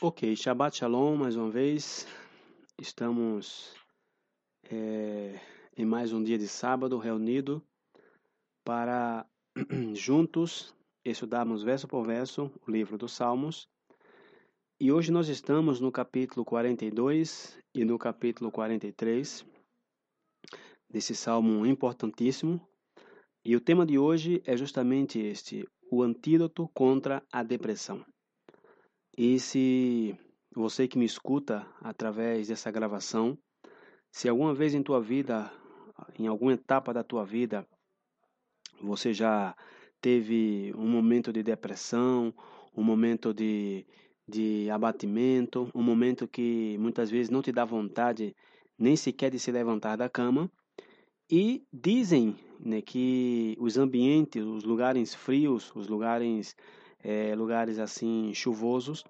Ok, Shabbat Shalom mais uma vez. Estamos é, em mais um dia de sábado reunido para juntos estudarmos verso por verso o livro dos Salmos. E hoje nós estamos no capítulo 42 e no capítulo 43 desse salmo importantíssimo. E o tema de hoje é justamente este: o antídoto contra a depressão. E se você que me escuta através dessa gravação, se alguma vez em tua vida, em alguma etapa da tua vida, você já teve um momento de depressão, um momento de, de abatimento, um momento que muitas vezes não te dá vontade nem sequer de se levantar da cama, e dizem né, que os ambientes, os lugares frios, os lugares é, lugares assim chuvosos,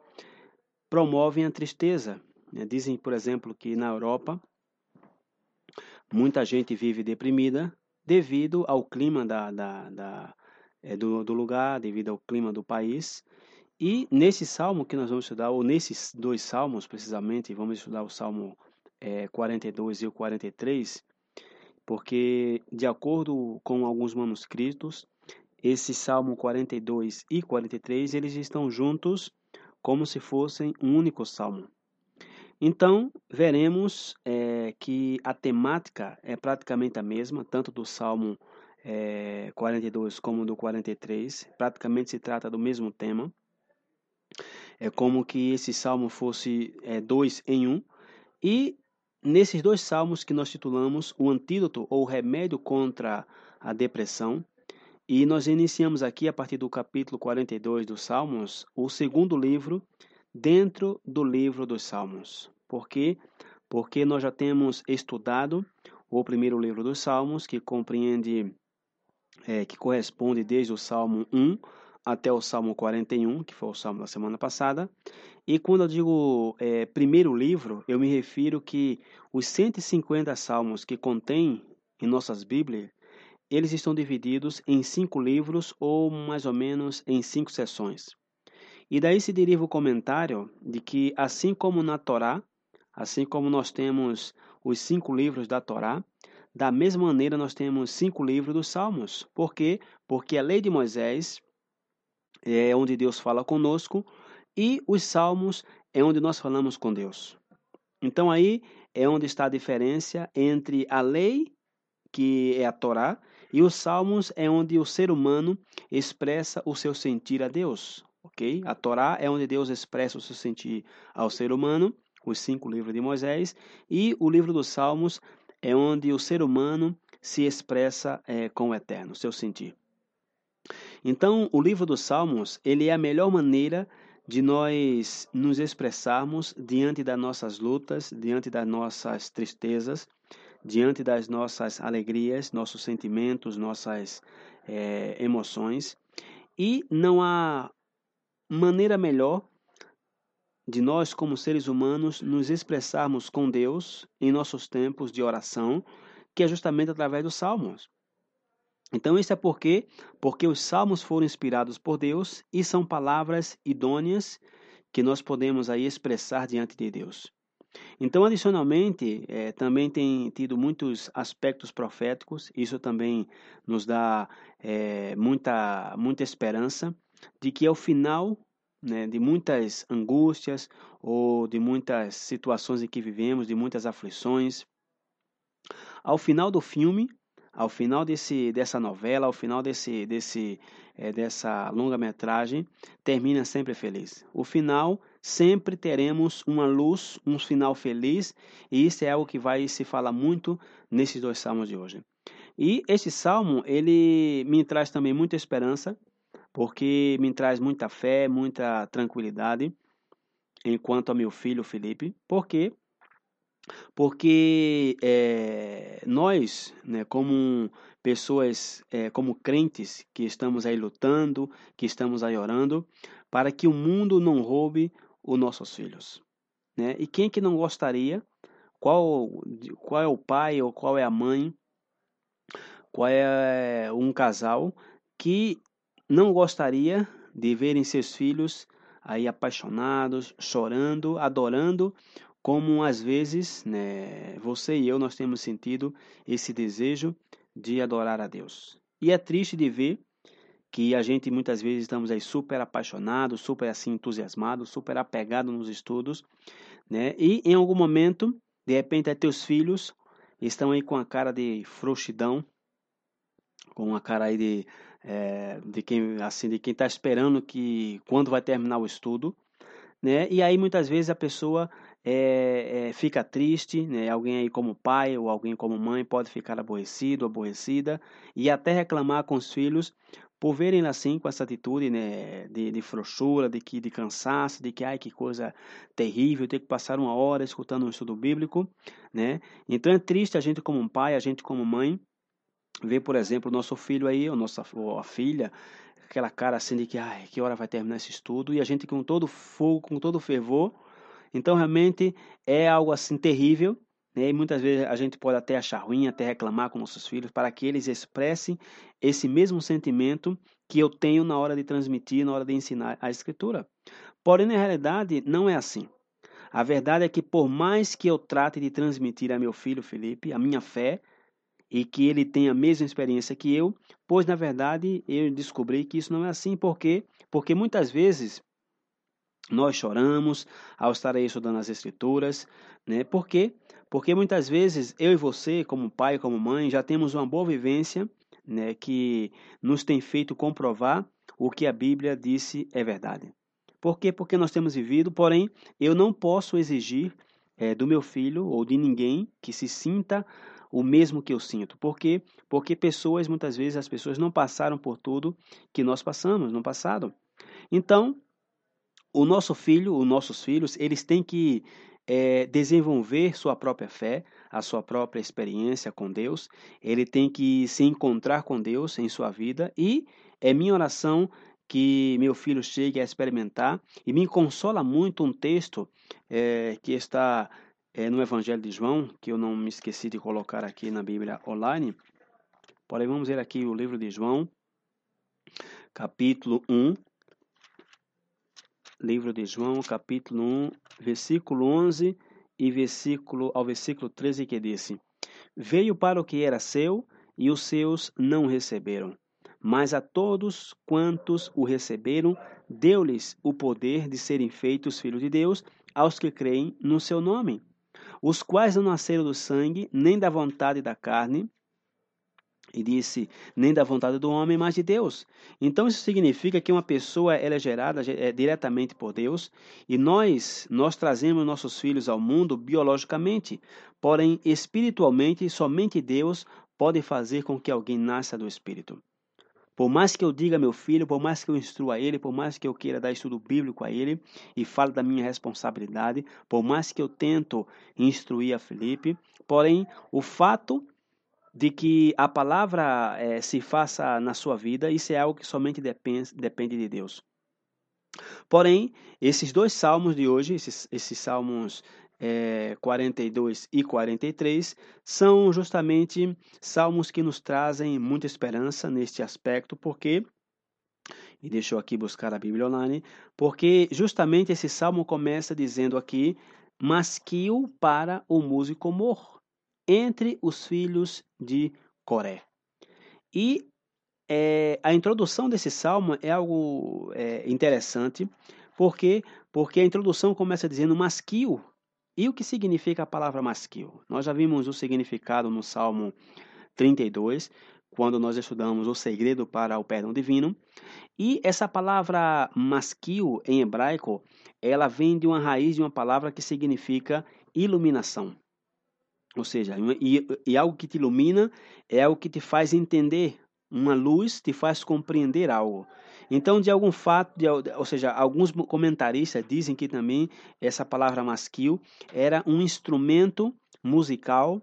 promovem a tristeza. Né? Dizem, por exemplo, que na Europa muita gente vive deprimida devido ao clima da, da, da é, do, do lugar, devido ao clima do país. E nesse salmo que nós vamos estudar, ou nesses dois salmos precisamente, vamos estudar o salmo é, 42 e o 43, porque de acordo com alguns manuscritos, esse Salmo 42 e 43, eles estão juntos como se fossem um único salmo. Então, veremos é, que a temática é praticamente a mesma, tanto do Salmo é, 42 como do 43, praticamente se trata do mesmo tema. É como que esse salmo fosse é, dois em um. E nesses dois salmos que nós titulamos o antídoto ou remédio contra a depressão, e nós iniciamos aqui, a partir do capítulo 42 dos Salmos, o segundo livro dentro do livro dos Salmos. Por quê? Porque nós já temos estudado o primeiro livro dos Salmos, que compreende, é, que corresponde desde o Salmo 1 até o Salmo 41, que foi o Salmo da semana passada. E quando eu digo é, primeiro livro, eu me refiro que os 150 salmos que contém em nossas Bíblias eles estão divididos em cinco livros ou mais ou menos em cinco sessões. E daí se deriva o comentário de que, assim como na Torá, assim como nós temos os cinco livros da Torá, da mesma maneira nós temos cinco livros dos Salmos. Por quê? Porque a lei de Moisés é onde Deus fala conosco e os Salmos é onde nós falamos com Deus. Então aí é onde está a diferença entre a lei, que é a Torá, e os salmos é onde o ser humano expressa o seu sentir a Deus, ok? A Torá é onde Deus expressa o seu sentir ao ser humano, os cinco livros de Moisés, e o livro dos Salmos é onde o ser humano se expressa é, com o eterno, seu sentir. Então, o livro dos Salmos ele é a melhor maneira de nós nos expressarmos diante das nossas lutas, diante das nossas tristezas, diante das nossas alegrias, nossos sentimentos, nossas é, emoções. E não há maneira melhor de nós, como seres humanos, nos expressarmos com Deus em nossos tempos de oração, que é justamente através dos salmos. Então, isso é porque, porque os salmos foram inspirados por Deus e são palavras idôneas que nós podemos aí expressar diante de Deus. Então, adicionalmente, é, também tem tido muitos aspectos proféticos, isso também nos dá é, muita, muita esperança de que ao final né, de muitas angústias ou de muitas situações em que vivemos, de muitas aflições, ao final do filme, ao final desse, dessa novela, ao final desse, desse, é, dessa longa-metragem, termina sempre feliz. O final sempre teremos uma luz, um final feliz, e isso é algo que vai se falar muito nesses dois salmos de hoje. E esse salmo, ele me traz também muita esperança, porque me traz muita fé, muita tranquilidade, enquanto a meu filho Felipe, porque porque é, nós, né, como pessoas, é, como crentes que estamos aí lutando, que estamos aí orando, para que o mundo não roube os nossos filhos. Né? E quem que não gostaria? Qual, qual é o pai ou qual é a mãe? Qual é um casal que não gostaria de verem seus filhos aí apaixonados, chorando, adorando, como às vezes, né, você e eu nós temos sentido esse desejo de adorar a Deus. E é triste de ver que a gente muitas vezes estamos aí super apaixonados, super assim entusiasmados, super apegados nos estudos, né? E em algum momento, de repente, teus filhos estão aí com a cara de frouxidão, com a cara aí de, é, de quem assim de quem está esperando que quando vai terminar o estudo, né? E aí muitas vezes a pessoa é, é, fica triste, né? Alguém aí como pai ou alguém como mãe pode ficar aborrecido, aborrecida e até reclamar com os filhos por verem assim com essa atitude né, de, de frouxura, de que de cansaço, de que ai que coisa terrível, ter que passar uma hora escutando um estudo bíblico, né? Então é triste a gente como um pai, a gente como mãe ver, por exemplo, o nosso filho aí, ou nossa ou a filha, aquela cara assim de que ai que hora vai terminar esse estudo e a gente com todo fogo, com todo fervor. Então realmente é algo assim terrível? E muitas vezes a gente pode até achar ruim, até reclamar com nossos filhos, para que eles expressem esse mesmo sentimento que eu tenho na hora de transmitir, na hora de ensinar a Escritura. Porém, na realidade, não é assim. A verdade é que, por mais que eu trate de transmitir a meu filho Felipe a minha fé, e que ele tenha a mesma experiência que eu, pois na verdade eu descobri que isso não é assim, por quê? Porque muitas vezes nós choramos ao estar aí estudando as escrituras, né? Por quê? Porque muitas vezes eu e você, como pai, como mãe, já temos uma boa vivência, né, que nos tem feito comprovar o que a Bíblia disse é verdade. Por quê? Porque nós temos vivido, porém, eu não posso exigir é, do meu filho ou de ninguém que se sinta o mesmo que eu sinto. Por quê? Porque pessoas, muitas vezes, as pessoas não passaram por tudo que nós passamos no passado. Então, o nosso filho, os nossos filhos, eles têm que é, desenvolver sua própria fé, a sua própria experiência com Deus. Ele tem que se encontrar com Deus em sua vida e é minha oração que meu filho chegue a experimentar e me consola muito um texto é, que está é, no Evangelho de João, que eu não me esqueci de colocar aqui na Bíblia online. Porém, vamos ver aqui o livro de João, capítulo 1, livro de João, capítulo 1, versículo 11 e versículo ao versículo 13 que disse: Veio para o que era seu e os seus não receberam. Mas a todos quantos o receberam, deu-lhes o poder de serem feitos filhos de Deus, aos que creem no seu nome, os quais não nasceram do sangue, nem da vontade da carne, e disse, nem da vontade do homem, mas de Deus. Então isso significa que uma pessoa ela é gerada é, diretamente por Deus e nós nós trazemos nossos filhos ao mundo biologicamente, porém espiritualmente somente Deus pode fazer com que alguém nasça do Espírito. Por mais que eu diga meu filho, por mais que eu instrua ele, por mais que eu queira dar estudo bíblico a ele e fale da minha responsabilidade, por mais que eu tento instruir a Felipe, porém o fato de que a palavra é, se faça na sua vida, isso é algo que somente depende, depende de Deus. Porém, esses dois salmos de hoje, esses, esses salmos é, 42 e 43, são justamente salmos que nos trazem muita esperança neste aspecto, porque e deixa eu aqui buscar a Bíblia online, porque justamente esse salmo começa dizendo aqui, masquio para o músico mor entre os filhos de Coré. E é, a introdução desse salmo é algo é, interessante, porque porque a introdução começa dizendo masquio. E o que significa a palavra masquio? Nós já vimos o significado no Salmo 32, quando nós estudamos o segredo para o perdão divino. E essa palavra masquio em hebraico, ela vem de uma raiz de uma palavra que significa iluminação. Ou seja, e, e algo que te ilumina é algo que te faz entender. Uma luz te faz compreender algo. Então, de algum fato, de, ou seja, alguns comentaristas dizem que também essa palavra masquil era um instrumento musical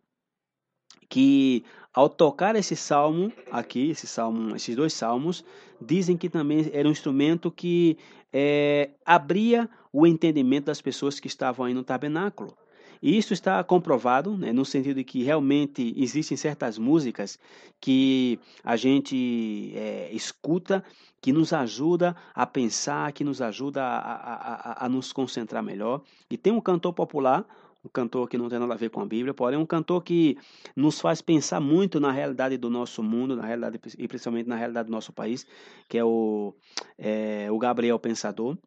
que, ao tocar esse salmo aqui, esse salmo, esses dois salmos, dizem que também era um instrumento que é, abria o entendimento das pessoas que estavam aí no tabernáculo. E isso está comprovado, né, no sentido de que realmente existem certas músicas que a gente é, escuta, que nos ajuda a pensar, que nos ajuda a, a, a, a nos concentrar melhor. E tem um cantor popular, um cantor que não tem nada a ver com a Bíblia, porém um cantor que nos faz pensar muito na realidade do nosso mundo, na realidade e principalmente na realidade do nosso país, que é o, é, o Gabriel Pensador.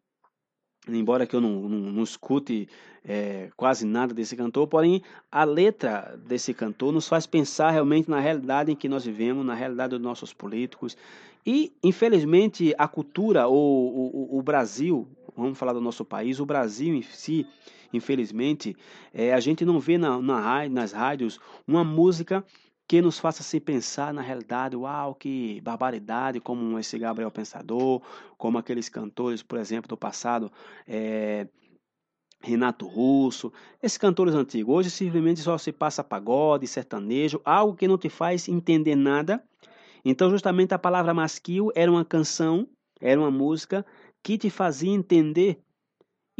Embora que eu não, não, não escute é, quase nada desse cantor, porém a letra desse cantor nos faz pensar realmente na realidade em que nós vivemos, na realidade dos nossos políticos. E, infelizmente, a cultura, ou o, o Brasil, vamos falar do nosso país, o Brasil em si, infelizmente, é, a gente não vê na, na, nas rádios uma música que nos faça se pensar na realidade, uau, que barbaridade, como esse Gabriel Pensador, como aqueles cantores, por exemplo, do passado, é, Renato Russo, esses cantores antigos. Hoje simplesmente só se passa pagode, sertanejo, algo que não te faz entender nada. Então, justamente a palavra masquil era uma canção, era uma música que te fazia entender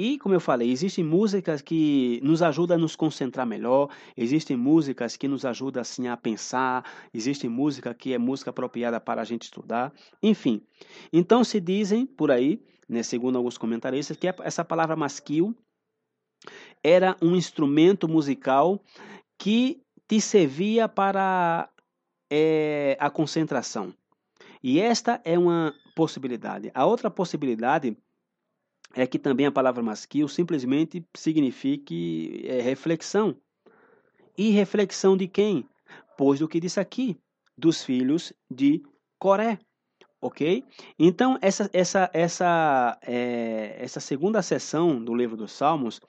e, como eu falei, existem músicas que nos ajudam a nos concentrar melhor, existem músicas que nos ajudam assim, a pensar, existe música que é música apropriada para a gente estudar, enfim. Então, se dizem por aí, né, segundo alguns comentaristas, que essa palavra masquil era um instrumento musical que te servia para é, a concentração. E esta é uma possibilidade. A outra possibilidade é que também a palavra masquil simplesmente signifique é, reflexão. E reflexão de quem? Pois do que disse aqui, dos filhos de Coré. Ok? Então, essa, essa, essa, é, essa segunda sessão do livro dos Salmos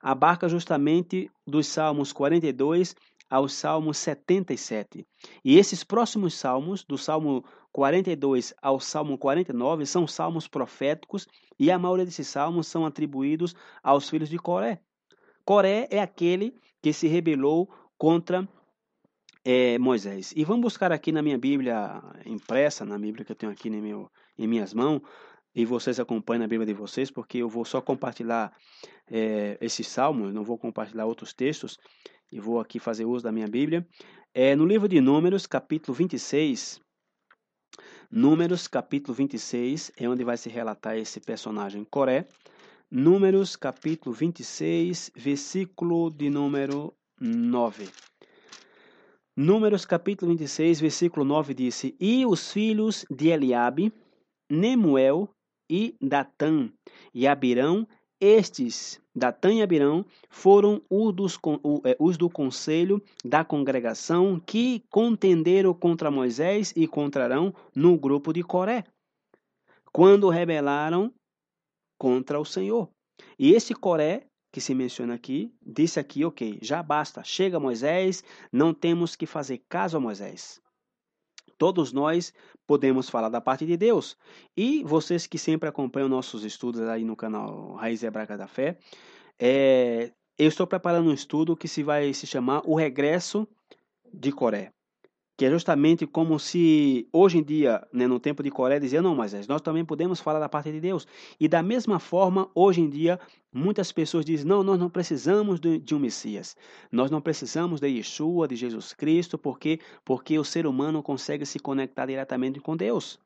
abarca justamente dos Salmos 42 ao Salmo 77. E esses próximos salmos, do Salmo 42 ao Salmo 49, são salmos proféticos e a maioria desses salmos são atribuídos aos filhos de Coré. Coré é aquele que se rebelou contra é, Moisés. E vamos buscar aqui na minha Bíblia impressa, na Bíblia que eu tenho aqui meu, em minhas mãos, e vocês acompanhem a Bíblia de vocês, porque eu vou só compartilhar é, esse salmo, não vou compartilhar outros textos, e vou aqui fazer uso da minha Bíblia. É, no livro de Números, capítulo 26, Números, capítulo 26, é onde vai se relatar esse personagem Coré. Números, capítulo 26, versículo de número 9. Números, capítulo 26, versículo 9 disse: E os filhos de Eliabe, Nemuel e Datã, e Abirão estes, Datã e Abirão, foram é, os do conselho da congregação que contenderam contra Moisés e contra Arão no grupo de Coré, quando rebelaram contra o Senhor. E esse Coré, que se menciona aqui, disse aqui, ok, já basta, chega Moisés, não temos que fazer caso a Moisés. Todos nós podemos falar da parte de Deus. E vocês que sempre acompanham nossos estudos aí no canal Raiz Hebraica da Fé, é, eu estou preparando um estudo que se vai se chamar O Regresso de Coré que é justamente como se hoje em dia, né, no tempo de Coré, dizia, não, mas nós também podemos falar da parte de Deus. E da mesma forma, hoje em dia, muitas pessoas dizem, não, nós não precisamos de, de um Messias. Nós não precisamos de Yeshua, de Jesus Cristo, porque porque o ser humano consegue se conectar diretamente com Deus.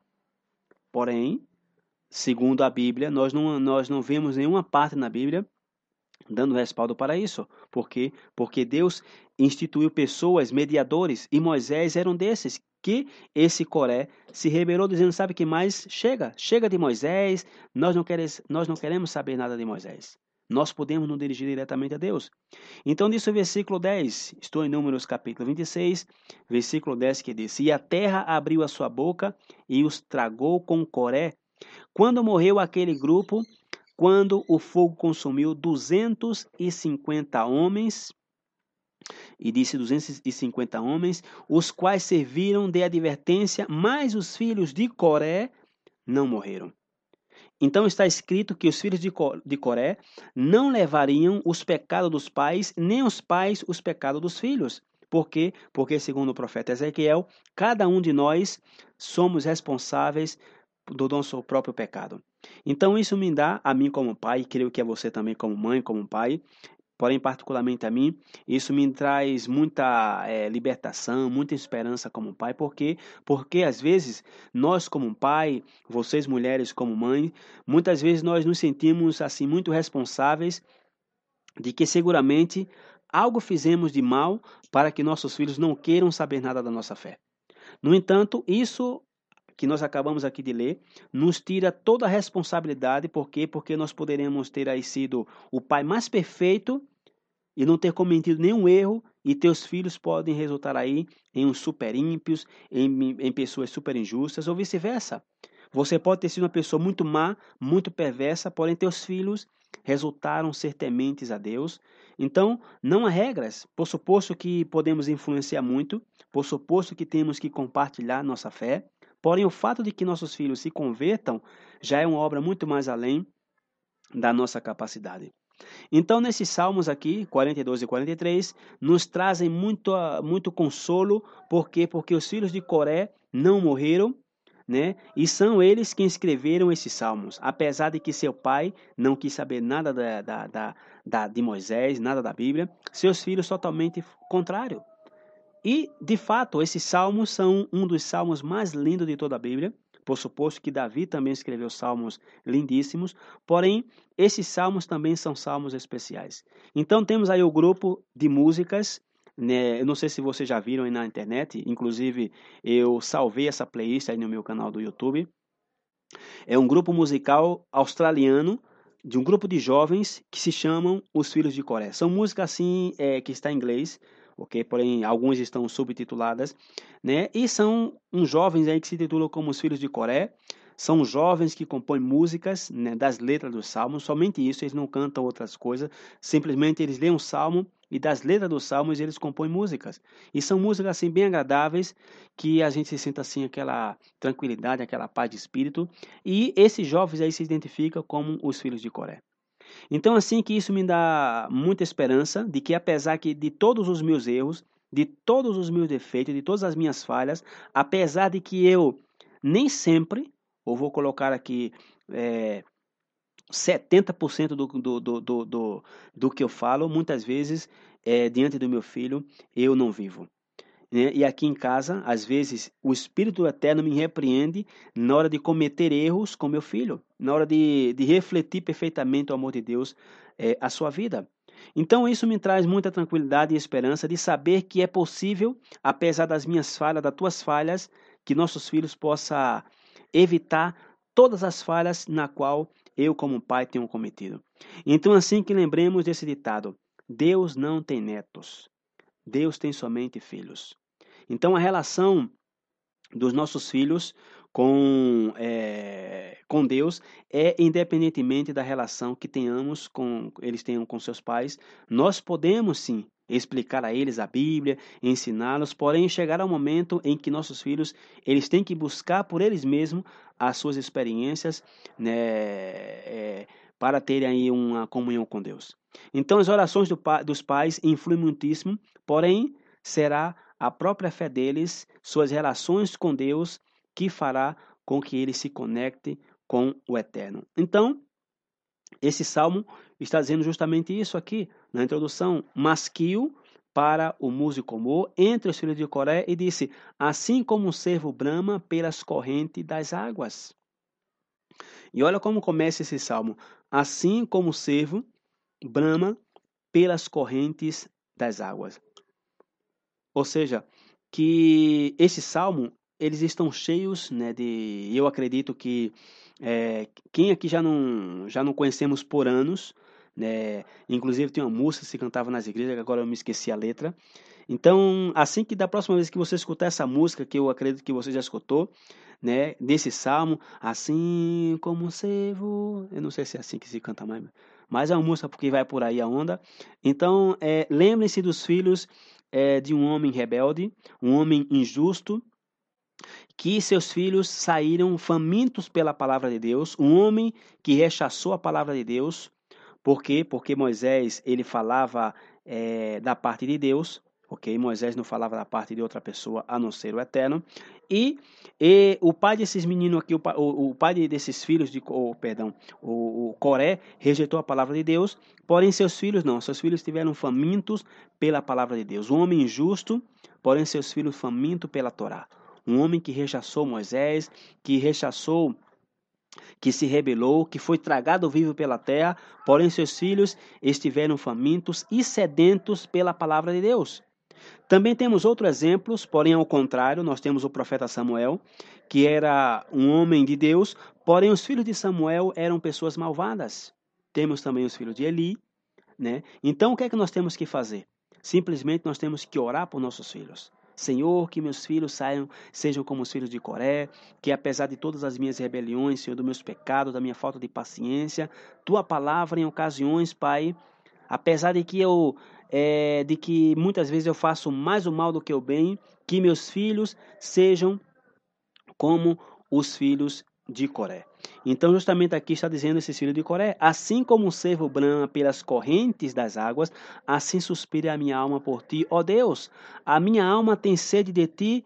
Porém, segundo a Bíblia, nós não, nós não vemos nenhuma parte na Bíblia dando respaldo para isso. Por quê? Porque Deus instituiu pessoas, mediadores, e Moisés era um desses, que esse Coré se rebelou dizendo, sabe que mais? Chega, chega de Moisés, nós não, queremos, nós não queremos saber nada de Moisés. Nós podemos nos dirigir diretamente a Deus. Então, diz o versículo 10, estou em Números capítulo 26, versículo 10 que diz, E a terra abriu a sua boca e os tragou com Coré. Quando morreu aquele grupo, quando o fogo consumiu 250 homens, e disse 250 homens, os quais serviram de advertência, mas os filhos de Coré não morreram. Então está escrito que os filhos de Coré não levariam os pecados dos pais, nem os pais os pecados dos filhos. Por quê? Porque, segundo o profeta Ezequiel, cada um de nós somos responsáveis do nosso próprio pecado. Então isso me dá, a mim como pai, creio que a você também como mãe, como pai, porém particularmente a mim, isso me traz muita é, libertação, muita esperança como pai. Por quê? Porque às vezes nós como pai, vocês mulheres como mãe, muitas vezes nós nos sentimos assim muito responsáveis de que seguramente algo fizemos de mal para que nossos filhos não queiram saber nada da nossa fé. No entanto, isso que nós acabamos aqui de ler, nos tira toda a responsabilidade, por quê? Porque nós poderemos ter aí sido o pai mais perfeito e não ter cometido nenhum erro, e teus filhos podem resultar aí em uns super ímpios, em, em pessoas super injustas, ou vice-versa. Você pode ter sido uma pessoa muito má, muito perversa, porém teus filhos resultaram ser tementes a Deus. Então, não há regras, por suposto que podemos influenciar muito, por suposto que temos que compartilhar nossa fé, Porém, o fato de que nossos filhos se convertam já é uma obra muito mais além da nossa capacidade. Então, nesses salmos aqui, 42 e 43, nos trazem muito, muito consolo, por quê? Porque os filhos de Coré não morreram, né? E são eles que escreveram esses salmos, apesar de que seu pai não quis saber nada da, da, da, da de Moisés, nada da Bíblia, seus filhos totalmente contrário. E, de fato, esses salmos são um dos salmos mais lindos de toda a Bíblia, por suposto que Davi também escreveu salmos lindíssimos, porém, esses salmos também são salmos especiais. Então, temos aí o grupo de músicas, né? eu não sei se vocês já viram aí na internet, inclusive eu salvei essa playlist aí no meu canal do YouTube. É um grupo musical australiano, de um grupo de jovens que se chamam Os Filhos de Coré. São músicas assim é, que está em inglês, ok? Porém, alguns estão subtituladas, né? E são uns jovens aí que se titulam como os filhos de Coré. São jovens que compõem músicas né, das letras dos salmos, somente isso, eles não cantam outras coisas, simplesmente eles leem um salmo e das letras dos salmos eles compõem músicas. E são músicas assim bem agradáveis, que a gente se sente assim aquela tranquilidade, aquela paz de espírito. E esses jovens aí se identificam como os filhos de Coré. Então, assim que isso me dá muita esperança de que, apesar que de todos os meus erros, de todos os meus defeitos, de todas as minhas falhas, apesar de que eu nem sempre, ou vou colocar aqui é, 70% do, do, do, do, do, do que eu falo, muitas vezes, é, diante do meu filho, eu não vivo. Né? E aqui em casa, às vezes, o Espírito Eterno me repreende na hora de cometer erros com meu filho, na hora de, de refletir perfeitamente o amor de Deus é, a sua vida. Então, isso me traz muita tranquilidade e esperança de saber que é possível, apesar das minhas falhas, das tuas falhas, que nossos filhos possam evitar todas as falhas na qual eu, como pai, tenho cometido. Então, assim que lembremos desse ditado: Deus não tem netos, Deus tem somente filhos. Então, a relação dos nossos filhos com, é, com Deus é independentemente da relação que tenhamos com eles tenham com seus pais. Nós podemos sim explicar a eles a Bíblia, ensiná-los, porém chegar ao momento em que nossos filhos eles têm que buscar por eles mesmos as suas experiências, né, é, para terem aí uma comunhão com Deus. Então as orações do, dos pais influem muitíssimo, porém será a própria fé deles, suas relações com Deus, que fará com que eles se conectem com o Eterno. Então, esse salmo está dizendo justamente isso aqui, na introdução, masquio para o músico Mo entre os filhos de Coré e disse: Assim como o servo brama pelas correntes das águas. E olha como começa esse salmo: Assim como o servo brama pelas correntes das águas. Ou seja, que esse salmo eles estão cheios né, de. Eu acredito que é, quem aqui já não, já não conhecemos por anos, né, inclusive tem uma música que se cantava nas igrejas, agora eu me esqueci a letra. Então, assim que da próxima vez que você escutar essa música, que eu acredito que você já escutou, né, desse salmo, assim como o servo, eu não sei se é assim que se canta mais, mas é uma música porque vai por aí a onda. Então, é, lembrem-se dos filhos é, de um homem rebelde, um homem injusto, que seus filhos saíram famintos pela palavra de Deus, um homem que rechaçou a palavra de Deus, por quê? Porque Moisés ele falava é, da parte de Deus, ok? Moisés não falava da parte de outra pessoa a não ser o Eterno. E, e o pai desses meninos aqui, o, o, o pai desses filhos, de, oh, perdão, o, o Coré, rejeitou a palavra de Deus, porém seus filhos não, seus filhos estiveram famintos pela palavra de Deus. Um homem injusto, porém seus filhos famintos pela Torá. Um homem que rechaçou Moisés, que rechaçou que se rebelou, que foi tragado vivo pela terra, porém seus filhos estiveram famintos e sedentos pela palavra de Deus. Também temos outros exemplos, porém ao contrário, nós temos o profeta Samuel, que era um homem de Deus, porém os filhos de Samuel eram pessoas malvadas. Temos também os filhos de Eli, né? Então o que é que nós temos que fazer? Simplesmente nós temos que orar por nossos filhos. Senhor, que meus filhos saiam, sejam como os filhos de Coré, que apesar de todas as minhas rebeliões, Senhor, dos meus pecados, da minha falta de paciência, tua palavra em ocasiões, Pai, apesar de que eu é, de que muitas vezes eu faço mais o mal do que o bem, que meus filhos sejam como os filhos de Coré. Então, justamente aqui está dizendo esse filho de Coré: Assim como o servo brama pelas correntes das águas, assim suspira a minha alma por ti, ó Deus. A minha alma tem sede de ti,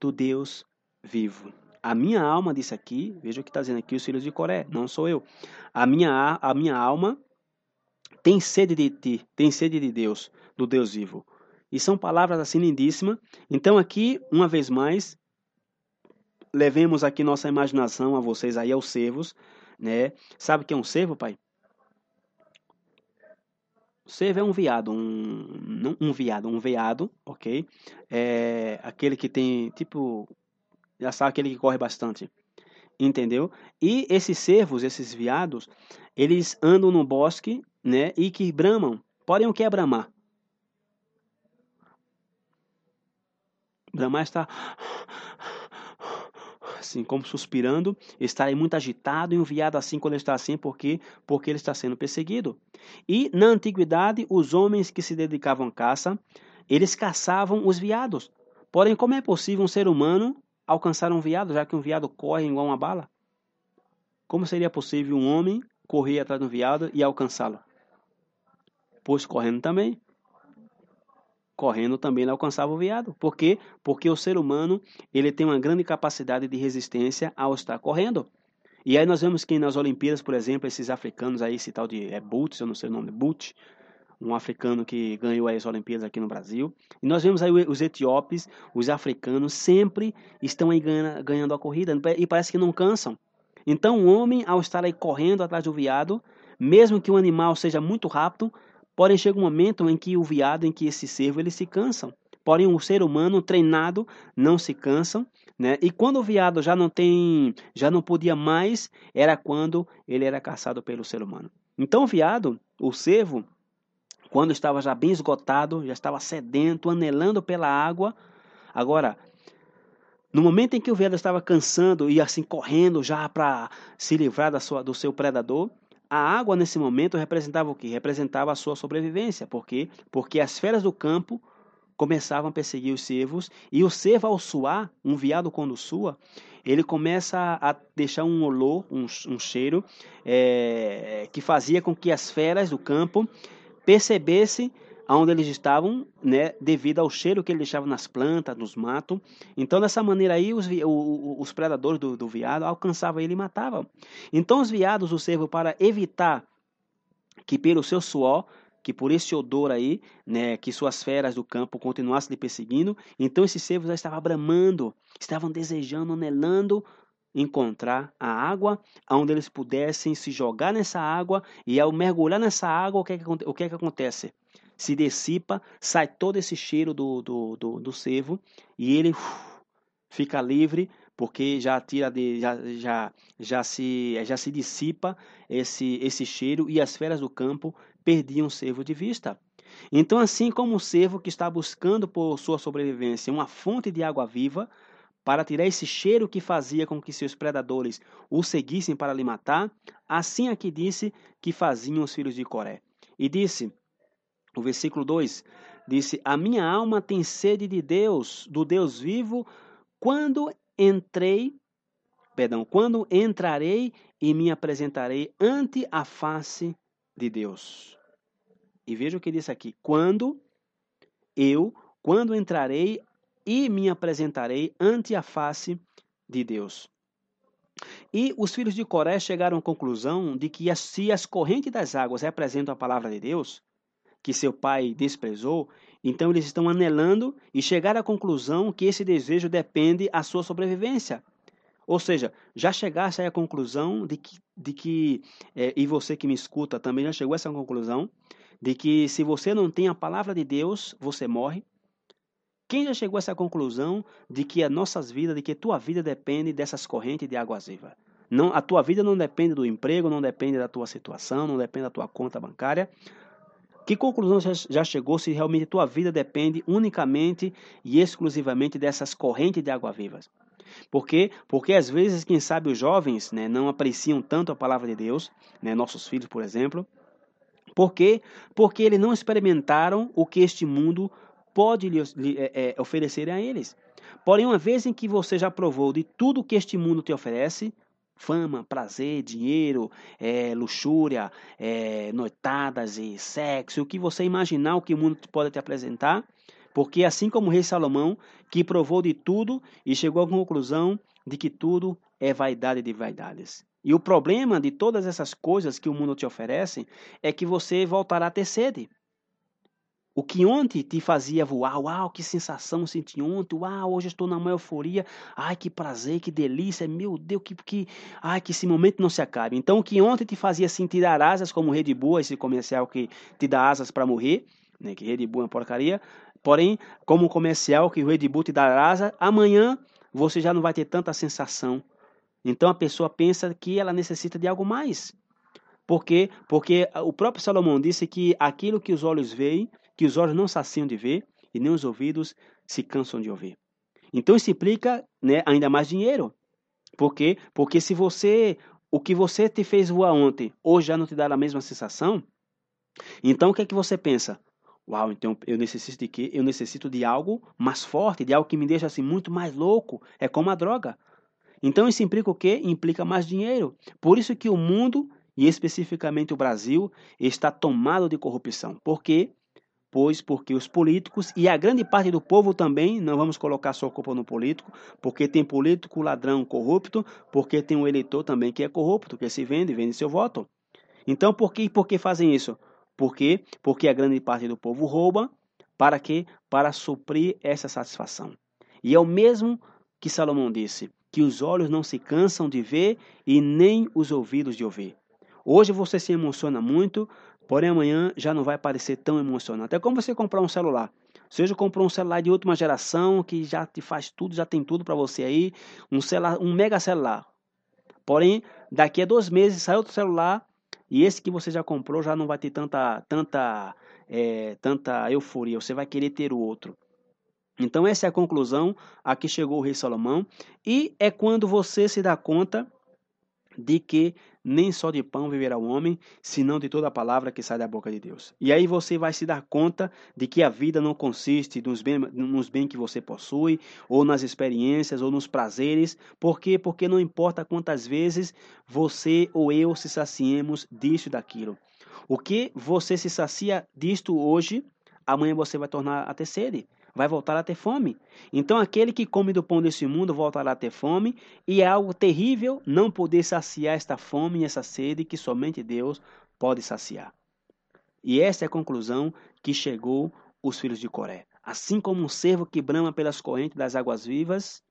do Deus vivo. A minha alma, disse aqui, veja o que está dizendo aqui os filhos de Coré, não sou eu. A minha, a minha alma tem sede de ti, tem sede de Deus, do Deus vivo. E são palavras assim lindíssimas. Então, aqui, uma vez mais, levemos aqui nossa imaginação a vocês aí, aos servos, né? Sabe o que é um servo, pai? Servo é um viado, um, um viado, um veado, ok? É aquele que tem, tipo, já sabe, aquele que corre bastante, entendeu? E esses servos, esses viados, eles andam no bosque né? E que bramam. Porém, o que é bramar? Bramar está assim, como suspirando, está muito agitado, enviado assim quando ele está assim, porque porque ele está sendo perseguido. E na antiguidade, os homens que se dedicavam à caça, eles caçavam os veados. Porém, como é possível um ser humano alcançar um veado, já que um veado corre igual uma bala? Como seria possível um homem correr atrás de um veado e alcançá-lo? Pois correndo também. Correndo também ele alcançava o veado. Por quê? Porque o ser humano ele tem uma grande capacidade de resistência ao estar correndo. E aí nós vemos que nas Olimpíadas, por exemplo, esses africanos aí, esse tal de é Boots, eu não sei o nome, Boot, um africano que ganhou as Olimpíadas aqui no Brasil. E nós vemos aí os etíopes, os africanos, sempre estão aí ganhando, ganhando a corrida e parece que não cansam. Então o homem, ao estar aí correndo atrás do veado, mesmo que o animal seja muito rápido, Porém, chega um momento em que o viado, em que esse servo, eles se cansam. Porém, o ser humano treinado não se cansa, né? E quando o viado já não tem, já não podia mais, era quando ele era caçado pelo ser humano. Então, o viado, o servo, quando estava já bem esgotado, já estava sedento, anelando pela água, agora no momento em que o viado estava cansando e assim correndo já para se livrar da sua, do seu predador, a água nesse momento representava o que? Representava a sua sobrevivência. Por quê? Porque as feras do campo começavam a perseguir os cervos e o cervo ao suar, um veado quando sua, ele começa a deixar um olor, um, um cheiro é, que fazia com que as feras do campo percebessem aonde eles estavam, né, devido ao cheiro que ele deixava nas plantas, nos matos. Então, dessa maneira aí, os, os predadores do, do veado alcançavam ele e matavam. Então, os veados o servem para evitar que pelo seu suor, que por esse odor aí, né, que suas feras do campo continuassem lhe perseguindo, então esses servos já estavam bramando, estavam desejando, anelando encontrar a água onde eles pudessem se jogar nessa água e ao mergulhar nessa água, o que é que, o que, é que acontece? Se dissipa, sai todo esse cheiro do, do, do, do cervo e ele uf, fica livre porque já tira de, já, já, já, se, já se dissipa esse, esse cheiro e as feras do campo perdiam o cervo de vista. Então, assim como o cervo que está buscando por sua sobrevivência uma fonte de água viva, para tirar esse cheiro que fazia com que seus predadores o seguissem para lhe matar, assim aqui disse que faziam os filhos de Coré. E disse: o versículo 2 disse: A minha alma tem sede de Deus, do Deus vivo, quando entrei, perdão, quando entrarei e me apresentarei ante a face de Deus. E veja o que disse aqui: quando eu quando entrarei e me apresentarei ante a face de Deus. E os filhos de Coré chegaram à conclusão de que se as correntes das águas representam a palavra de Deus, que seu pai desprezou, então eles estão anelando e chegaram à conclusão que esse desejo depende da sua sobrevivência. Ou seja, já chegasse à conclusão de que, de que é, e você que me escuta também já chegou a essa conclusão, de que se você não tem a palavra de Deus, você morre. Quem já chegou a essa conclusão de que as nossas vidas, de que a tua vida depende dessas correntes de águas vivas? Não, a tua vida não depende do emprego, não depende da tua situação, não depende da tua conta bancária. Que conclusão já chegou se realmente tua vida depende unicamente e exclusivamente dessas correntes de água vivas? Por quê? Porque às vezes, quem sabe, os jovens né, não apreciam tanto a palavra de Deus, né, nossos filhos, por exemplo. Por quê? Porque eles não experimentaram o que este mundo pode lhe, lhe é, oferecer a eles. Porém, uma vez em que você já provou de tudo que este mundo te oferece, fama, prazer, dinheiro, é, luxúria, é, noitadas e sexo, o que você imaginar o que o mundo pode te apresentar, porque assim como o rei Salomão, que provou de tudo e chegou à conclusão de que tudo é vaidade de vaidades. E o problema de todas essas coisas que o mundo te oferece é que você voltará a ter sede. O que ontem te fazia voar, uau, que sensação senti ontem, uau, hoje estou na maior euforia, ai, que prazer, que delícia, meu Deus, que, que, ai, que esse momento não se acabe. Então, o que ontem te fazia sentir asas, como Rede Boa, esse comercial que te dá asas para morrer, né, que Rede Boa é uma porcaria, porém, como comercial que o Rede Bull te dá asas, amanhã você já não vai ter tanta sensação. Então, a pessoa pensa que ela necessita de algo mais. Por quê? Porque o próprio Salomão disse que aquilo que os olhos veem, que os olhos não saciam de ver e nem os ouvidos se cansam de ouvir. Então isso implica né, ainda mais dinheiro. Por quê? Porque se você o que você te fez voar ontem, hoje já não te dá a mesma sensação, então o que é que você pensa? Uau, então eu necessito de quê? Eu necessito de algo mais forte, de algo que me deixa assim muito mais louco. É como a droga. Então isso implica o quê? Implica mais dinheiro. Por isso que o mundo, e especificamente o Brasil, está tomado de corrupção. Por quê? Pois porque os políticos e a grande parte do povo também, não vamos colocar só a culpa no político, porque tem político ladrão corrupto, porque tem um eleitor também que é corrupto, que se vende, vende seu voto. Então, por que, por que fazem isso? Por quê? Porque a grande parte do povo rouba, para quê? Para suprir essa satisfação. E é o mesmo que Salomão disse, que os olhos não se cansam de ver e nem os ouvidos de ouvir. Hoje você se emociona muito Porém, amanhã já não vai parecer tão emocionante. É como você comprar um celular. Seja comprou um celular de última geração que já te faz tudo, já tem tudo para você aí, um celular, um mega celular. Porém, daqui a dois meses sai outro celular e esse que você já comprou já não vai ter tanta, tanta, é, tanta euforia. Você vai querer ter o outro. Então essa é a conclusão a que chegou o rei Salomão e é quando você se dá conta de que nem só de pão viverá o homem, senão de toda a palavra que sai da boca de Deus. E aí você vai se dar conta de que a vida não consiste nos bens nos bem que você possui, ou nas experiências, ou nos prazeres. Por quê? Porque não importa quantas vezes você ou eu se saciemos disso e daquilo. O que você se sacia disto hoje, amanhã você vai tornar a ter sede vai voltar a ter fome. Então aquele que come do pão desse mundo voltará a ter fome, e é algo terrível não poder saciar esta fome e essa sede que somente Deus pode saciar. E essa é a conclusão que chegou os filhos de Coré. Assim como um cervo que brama pelas correntes das águas vivas,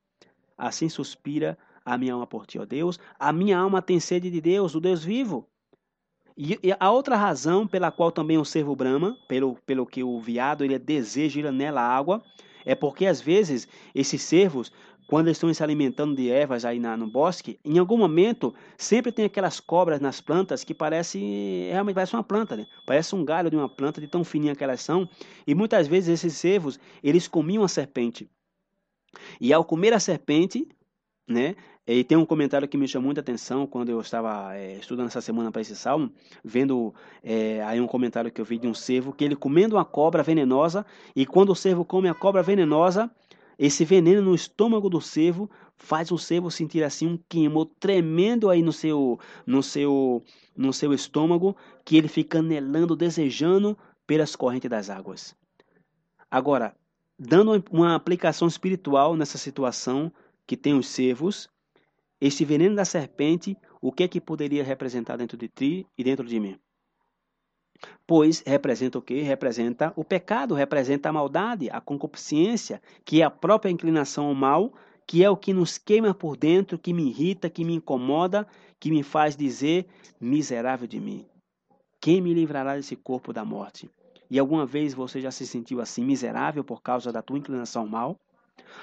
assim suspira a minha alma por ti, ó Deus. A minha alma tem sede de Deus, o Deus vivo. E, a outra razão pela qual também o servo brama, pelo, pelo que o viado ele deseja ir nela água, é porque às vezes esses servos, quando eles estão se alimentando de ervas aí na, no bosque, em algum momento sempre tem aquelas cobras nas plantas que parece realmente parece uma planta, né? Parece um galho de uma planta de tão fininha que elas são. E muitas vezes esses servos eles comiam a serpente. E ao comer a serpente, né? E tem um comentário que me chamou muita atenção quando eu estava é, estudando essa semana para esse salmo, vendo é, aí um comentário que eu vi de um cervo, que ele comendo uma cobra venenosa, e quando o cervo come a cobra venenosa, esse veneno no estômago do cervo faz o cervo sentir assim um queimou tremendo aí no seu, no seu, no seu estômago, que ele fica anelando, desejando pelas correntes das águas. Agora, dando uma aplicação espiritual nessa situação que tem os servos, este veneno da serpente, o que é que poderia representar dentro de ti e dentro de mim? Pois representa o que? Representa o pecado, representa a maldade, a concupiscência, que é a própria inclinação ao mal, que é o que nos queima por dentro, que me irrita, que me incomoda, que me faz dizer: miserável de mim. Quem me livrará desse corpo da morte? E alguma vez você já se sentiu assim miserável por causa da tua inclinação ao mal?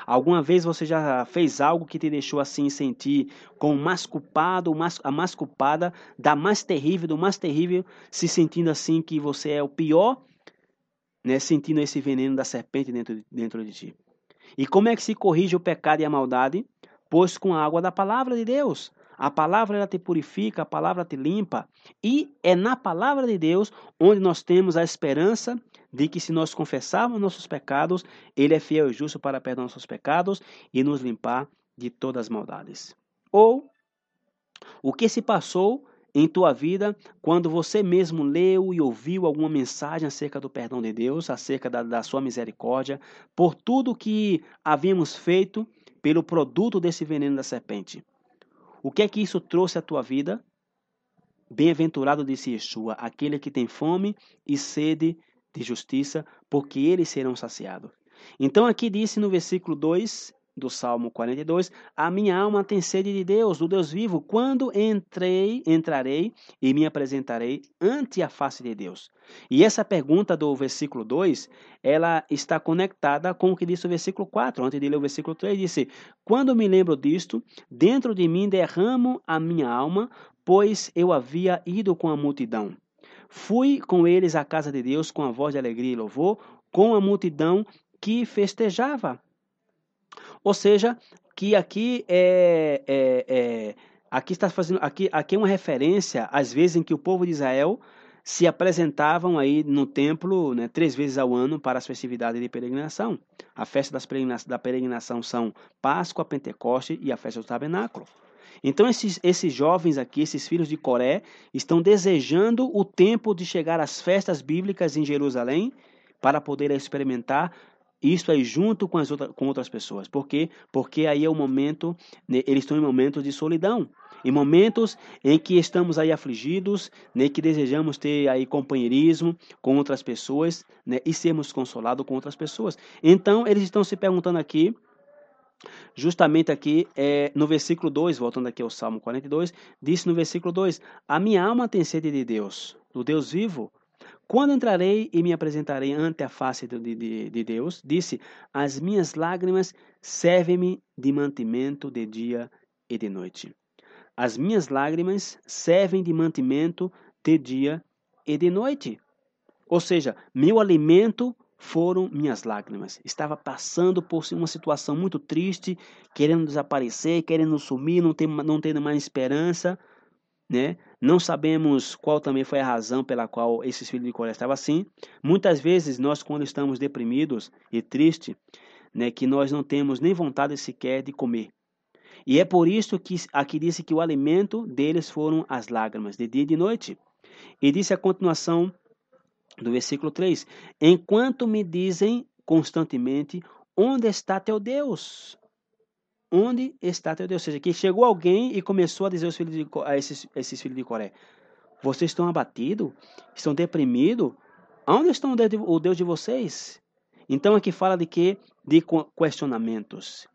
Alguma vez você já fez algo que te deixou assim sentir como mais culpado, a mais culpada, da mais terrível, do mais terrível, se sentindo assim que você é o pior, né, sentindo esse veneno da serpente dentro, dentro de ti? E como é que se corrige o pecado e a maldade? Pois com a água da palavra de Deus. A palavra ela te purifica, a palavra te limpa. E é na palavra de Deus onde nós temos a esperança de que se nós confessarmos nossos pecados, Ele é fiel e justo para perdoar nossos pecados e nos limpar de todas as maldades. Ou o que se passou em tua vida quando você mesmo leu e ouviu alguma mensagem acerca do perdão de Deus, acerca da, da sua misericórdia, por tudo que havíamos feito pelo produto desse veneno da serpente. O que é que isso trouxe à tua vida? Bem-aventurado disse Yeshua, aquele que tem fome e sede de justiça, porque eles serão saciados. Então aqui disse no versículo 2 do Salmo 42, a minha alma tem sede de Deus, do Deus vivo, quando entrei, entrarei e me apresentarei ante a face de Deus. E essa pergunta do versículo 2, ela está conectada com o que disse o versículo 4, antes de ler o versículo 3, disse: "Quando me lembro disto, dentro de mim derramo a minha alma, pois eu havia ido com a multidão. Fui com eles à casa de Deus com a voz de alegria e louvor, com a multidão que festejava. Ou seja, que aqui é, é, é, aqui está fazendo aqui, aqui é uma referência às vezes em que o povo de Israel se apresentavam aí no templo né, três vezes ao ano para as festividades de peregrinação. A festa das da peregrinação são Páscoa, Pentecoste e a festa do tabernáculo. Então, esses, esses jovens aqui, esses filhos de Coré, estão desejando o tempo de chegar às festas bíblicas em Jerusalém para poder experimentar isso aí junto com, as outra, com outras pessoas. Por quê? Porque aí é o momento, né, eles estão em momentos de solidão. Em momentos em que estamos aí afligidos, né, que desejamos ter aí companheirismo com outras pessoas, né, e sermos consolados com outras pessoas. Então, eles estão se perguntando aqui, justamente aqui é, no versículo 2, voltando aqui ao Salmo 42, disse no versículo 2: A minha alma tem sede de Deus, do Deus vivo. Quando entrarei e me apresentarei ante a face de, de, de Deus, disse: As minhas lágrimas servem-me de mantimento de dia e de noite. As minhas lágrimas servem de mantimento de dia e de noite. Ou seja, meu alimento foram minhas lágrimas. Estava passando por uma situação muito triste, querendo desaparecer, querendo sumir, não, ter, não tendo mais esperança, né? Não sabemos qual também foi a razão pela qual esses filhos de Coré estavam assim. Muitas vezes nós, quando estamos deprimidos e tristes, né, que nós não temos nem vontade sequer de comer. E é por isso que aqui disse que o alimento deles foram as lágrimas, de dia e de noite. E disse a continuação do versículo 3: Enquanto me dizem constantemente: Onde está teu Deus? Onde está teu Deus? Ou seja, que chegou alguém e começou a dizer aos filhos de, a esses, esses filhos de Coré: Vocês estão abatidos? Estão deprimidos? Onde está o Deus de vocês? Então aqui fala de que? De questionamentos.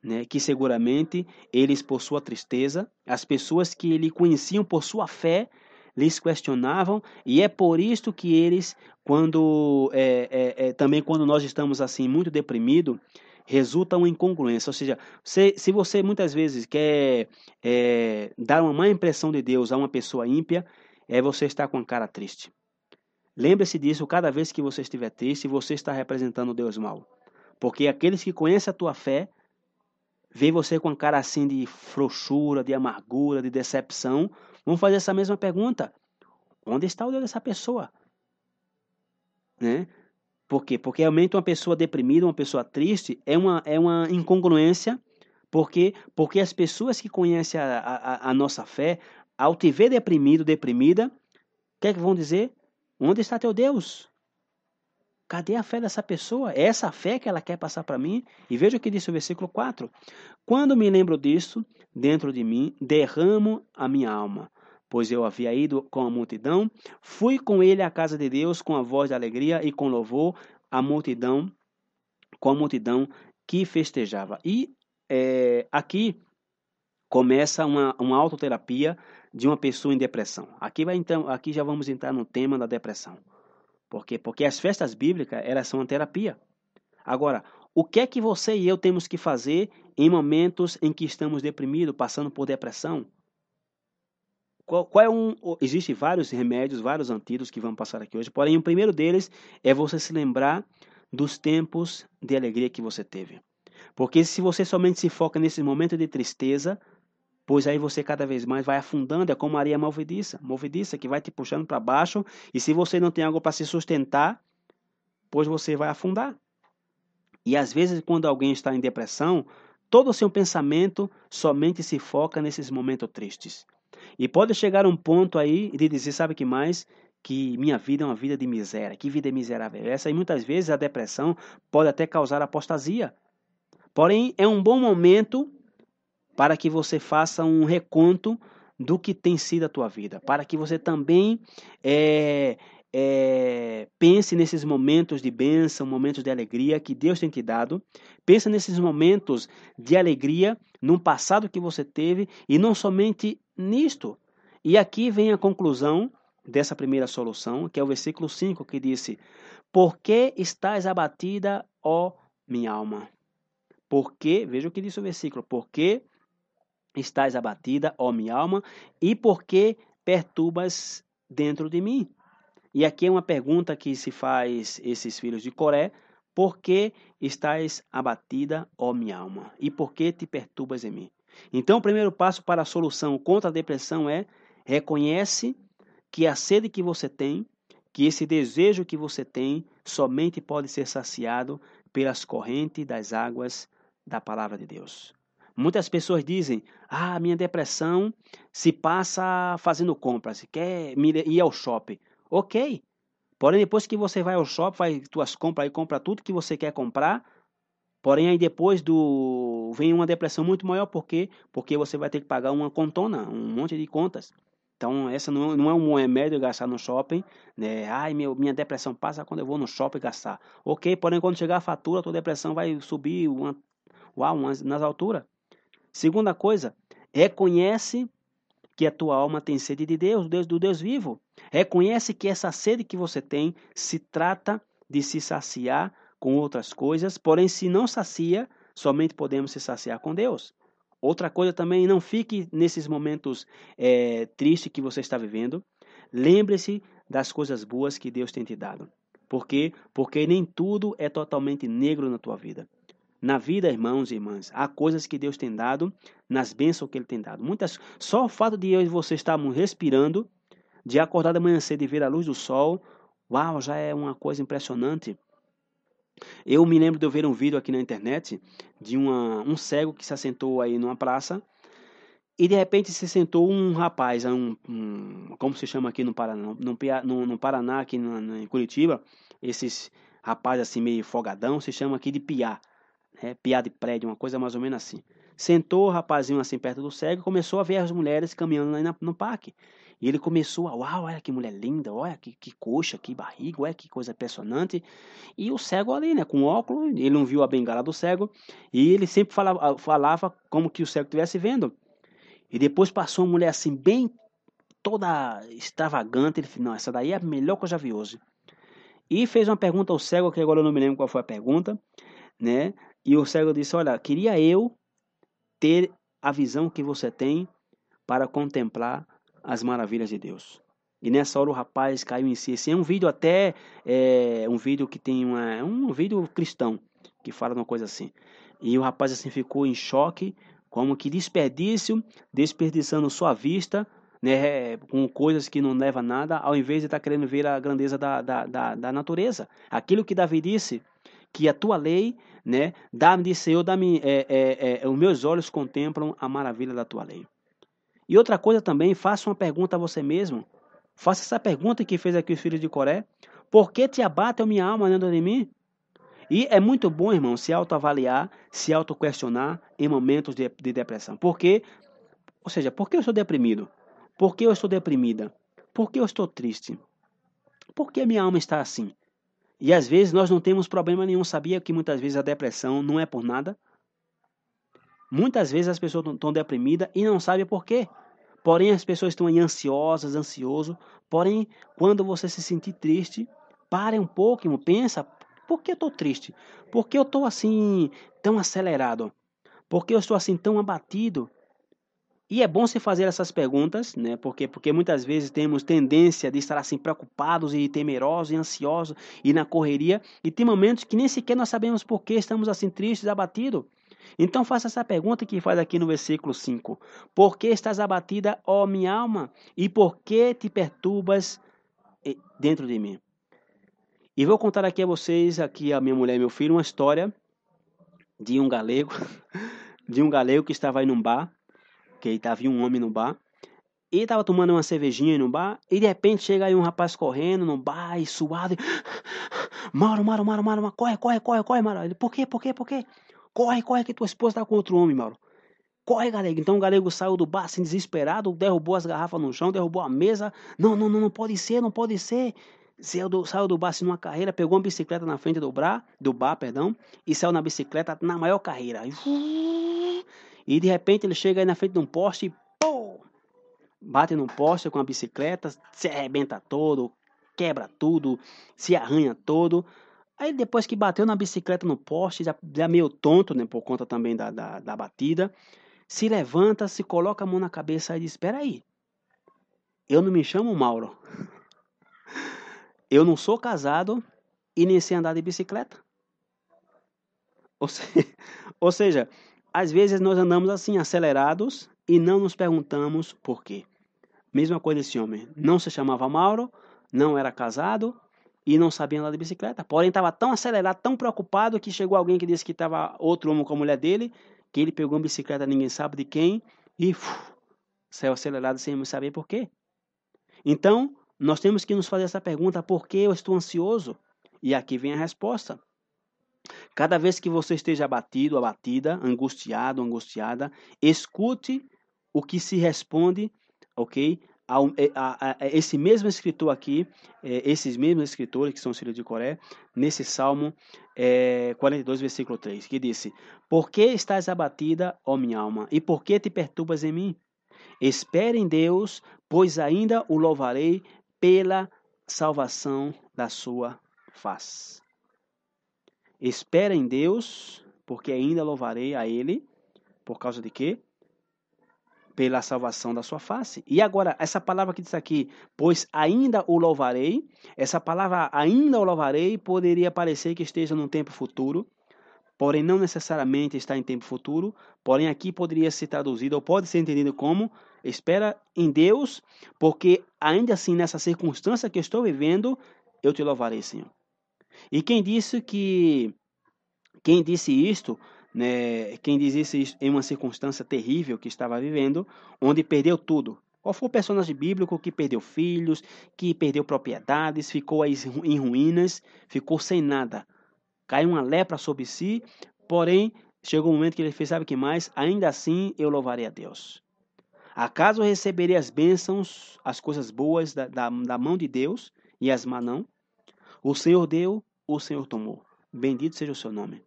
Né, que seguramente eles, por sua tristeza, as pessoas que ele conheciam por sua fé, lhes questionavam, e é por isso que eles, quando é, é, é, também quando nós estamos assim muito deprimidos, resulta uma incongruência. Ou seja, se, se você muitas vezes quer é, dar uma má impressão de Deus a uma pessoa ímpia, é você estar com a cara triste. Lembre-se disso cada vez que você estiver triste, você está representando Deus mal. Porque aqueles que conhecem a tua fé, veem você com cara assim de frouxura, de amargura, de decepção, Vamos fazer essa mesma pergunta. Onde está o Deus dessa pessoa? Né? Por quê? Porque realmente uma pessoa deprimida, uma pessoa triste, é uma, é uma incongruência. Por quê? Porque as pessoas que conhecem a, a, a nossa fé, ao te ver deprimido, deprimida, o que é que vão dizer? Onde está teu Deus? Cadê a fé dessa pessoa? É essa fé que ela quer passar para mim? E veja o que disse o versículo 4. Quando me lembro disso, dentro de mim, derramo a minha alma. Pois eu havia ido com a multidão, fui com ele à casa de Deus com a voz de alegria e com louvor, a multidão, com a multidão que festejava. E é, aqui começa uma, uma autoterapia de uma pessoa em depressão. Aqui, vai, então, aqui já vamos entrar no tema da depressão. Por quê? Porque as festas bíblicas, elas são uma terapia. Agora, o que é que você e eu temos que fazer em momentos em que estamos deprimidos, passando por depressão? Qual, qual é um. Existem vários remédios, vários antídotos que vamos passar aqui hoje, porém, o primeiro deles é você se lembrar dos tempos de alegria que você teve. Porque se você somente se foca nesse momento de tristeza, pois aí você cada vez mais vai afundando, é como areia movediça, movediça que vai te puxando para baixo, e se você não tem algo para se sustentar, pois você vai afundar. E às vezes quando alguém está em depressão, todo o seu pensamento somente se foca nesses momentos tristes. E pode chegar um ponto aí de dizer, sabe que mais? Que minha vida é uma vida de miséria. Que vida miserável é essa? E muitas vezes a depressão pode até causar apostasia. Porém, é um bom momento para que você faça um reconto do que tem sido a tua vida, para que você também é, é, pense nesses momentos de bênção, momentos de alegria que Deus tem te dado. Pensa nesses momentos de alegria num passado que você teve e não somente nisto. E aqui vem a conclusão dessa primeira solução, que é o versículo 5, que disse: Por que estás abatida, ó minha alma? Porque, veja o que disse o versículo, porque estás abatida, ó minha alma, e por que perturbas dentro de mim? E aqui é uma pergunta que se faz esses filhos de Coré: por que estás abatida, ó minha alma? E por que te perturbas em mim? Então, o primeiro passo para a solução contra a depressão é reconhece que a sede que você tem, que esse desejo que você tem, somente pode ser saciado pelas correntes das águas da palavra de Deus. Muitas pessoas dizem: Ah, minha depressão se passa fazendo compras, quer ir ao shopping. Ok. Porém, depois que você vai ao shopping, faz suas compras e compra tudo que você quer comprar. Porém, aí depois do vem uma depressão muito maior, por quê? Porque você vai ter que pagar uma contona, um monte de contas. Então, essa não, não é um remédio gastar no shopping, né? Ai, meu, minha depressão passa quando eu vou no shopping gastar. Ok, porém, quando chegar a fatura, a tua depressão vai subir uma, uau, nas alturas. Segunda coisa, reconhece que a tua alma tem sede de Deus, Deus do Deus vivo. Reconhece que essa sede que você tem se trata de se saciar com outras coisas, porém, se não sacia, somente podemos se saciar com Deus. Outra coisa também, não fique nesses momentos é, tristes que você está vivendo. Lembre-se das coisas boas que Deus tem te dado. Por quê? Porque nem tudo é totalmente negro na tua vida. Na vida, irmãos e irmãs, há coisas que Deus tem dado, nas bênçãos que Ele tem dado. Muitas, só o fato de eu e você estarmos respirando, de acordar de manhã cedo e ver a luz do sol, uau, já é uma coisa impressionante. Eu me lembro de eu ver um vídeo aqui na internet de uma, um cego que se assentou aí numa praça e de repente se sentou um rapaz, um, um como se chama aqui no Paraná, no, no, no Paraná aqui no, no, em Curitiba, esses rapazes assim meio folgadão, se chama aqui de piá é, piada de prédio, uma coisa mais ou menos assim. Sentou o rapazinho assim perto do cego e começou a ver as mulheres caminhando lá no parque. E ele começou a, uau, olha que mulher linda, olha que, que coxa, que barriga, olha que coisa impressionante. E o cego ali, né, com óculos, ele não viu a bengala do cego, e ele sempre falava, falava como que o cego estivesse vendo. E depois passou uma mulher assim, bem toda extravagante, ele falou, não, essa daí é a melhor que eu já vi hoje. E fez uma pergunta ao cego, que agora eu não me lembro qual foi a pergunta, né? E o cego disse: Olha, queria eu ter a visão que você tem para contemplar as maravilhas de Deus. E nessa hora o rapaz caiu em si. Esse é um vídeo até é, um vídeo que tem uma, um vídeo cristão que fala uma coisa assim. E o rapaz assim ficou em choque, como que desperdício, desperdiçando sua vista, né, com coisas que não levam a nada, ao invés de estar tá querendo ver a grandeza da, da, da, da natureza. Aquilo que Davi disse, que a tua lei, né, dá-me, Senhor, dá-me, é, é, é, os meus olhos contemplam a maravilha da tua lei. E outra coisa também, faça uma pergunta a você mesmo. Faça essa pergunta que fez aqui os filhos de Coré. Por que te abate a minha alma dentro de mim? E é muito bom, irmão, se autoavaliar, se autoquestionar em momentos de, de depressão. Por quê? Ou seja, por que eu estou deprimido? Por que eu estou deprimida? Por que eu estou triste? Por que minha alma está assim? E às vezes nós não temos problema nenhum. Sabia que muitas vezes a depressão não é por nada? Muitas vezes as pessoas estão deprimidas e não sabem por quê. Porém, as pessoas estão ansiosas, ansioso. Porém, quando você se sentir triste, pare um pouco, pensa, por que eu estou triste? Por que eu estou assim tão acelerado? Por que eu estou assim tão abatido? E é bom se fazer essas perguntas, né? Porque, porque muitas vezes temos tendência de estar assim preocupados e temerosos e ansiosos e na correria. E tem momentos que nem sequer nós sabemos por que estamos assim tristes, abatidos. Então faça essa pergunta que faz aqui no versículo 5. Por que estás abatida, ó minha alma? E por que te perturbas eh, dentro de mim? E vou contar aqui a vocês, aqui a minha mulher e meu filho, uma história de um galego, de um galego que estava aí num bar, que estava um homem no bar, e estava tomando uma cervejinha no bar, e de repente chega aí um rapaz correndo no bar, e suado, e... Mauro, Mauro, Mauro, Mauro, corre, corre, corre, corre, Mauro. Ele, por quê, por quê, por quê? Corre, corre, que tua esposa está com outro homem, Mauro. Corre, galego. Então o galego saiu do bar assim, desesperado, derrubou as garrafas no chão, derrubou a mesa. Não, não, não, não pode ser, não pode ser. Saiu do, saiu do bar assim, numa carreira, pegou uma bicicleta na frente do bar, do bar, perdão, e saiu na bicicleta na maior carreira. E de repente ele chega aí na frente de um poste e pô, bate num poste com a bicicleta, se arrebenta todo, quebra tudo, se arranha todo. Aí depois que bateu na bicicleta no poste, já, já meio tonto, né, por conta também da, da, da batida, se levanta, se coloca a mão na cabeça e diz, espera aí, eu não me chamo Mauro. Eu não sou casado e nem sei andar de bicicleta. Ou, se, ou seja, às vezes nós andamos assim, acelerados, e não nos perguntamos por quê. Mesma coisa esse homem. Não se chamava Mauro, não era casado e não sabia andar de bicicleta. Porém, estava tão acelerado, tão preocupado, que chegou alguém que disse que estava outro homem com a mulher dele, que ele pegou uma bicicleta, ninguém sabe de quem, e uf, saiu acelerado sem saber por quê. Então, nós temos que nos fazer essa pergunta: por que eu estou ansioso? E aqui vem a resposta. Cada vez que você esteja abatido, abatida, angustiado, angustiada, escute o que se responde, ok? É, a, a, a esse mesmo escritor aqui, é, esses mesmos escritores que são filhos de Coré, nesse Salmo é, 42, versículo 3, que disse: Por que estás abatida, ó minha alma, e por que te perturbas em mim? Espere em Deus, pois ainda o louvarei pela salvação da sua face. Espera em Deus, porque ainda louvarei a Ele, por causa de quê? Pela salvação da sua face. E agora, essa palavra que diz aqui, pois ainda o louvarei, essa palavra ainda o louvarei poderia parecer que esteja num tempo futuro, porém não necessariamente está em tempo futuro, porém aqui poderia ser traduzido ou pode ser entendido como espera em Deus, porque ainda assim nessa circunstância que estou vivendo, eu te louvarei, Senhor. E quem disse que quem disse isto, né, quem disse isso em uma circunstância terrível que estava vivendo, onde perdeu tudo. Qual foi o personagem bíblico que perdeu filhos, que perdeu propriedades, ficou em ruínas, ficou sem nada? caiu uma lepra sobre si, porém chegou o um momento que ele fez, sabe que mais? Ainda assim eu louvarei a Deus. Acaso eu receberei as bênçãos, as coisas boas da, da, da mão de Deus e as má não? O Senhor deu, o Senhor tomou. Bendito seja o seu nome.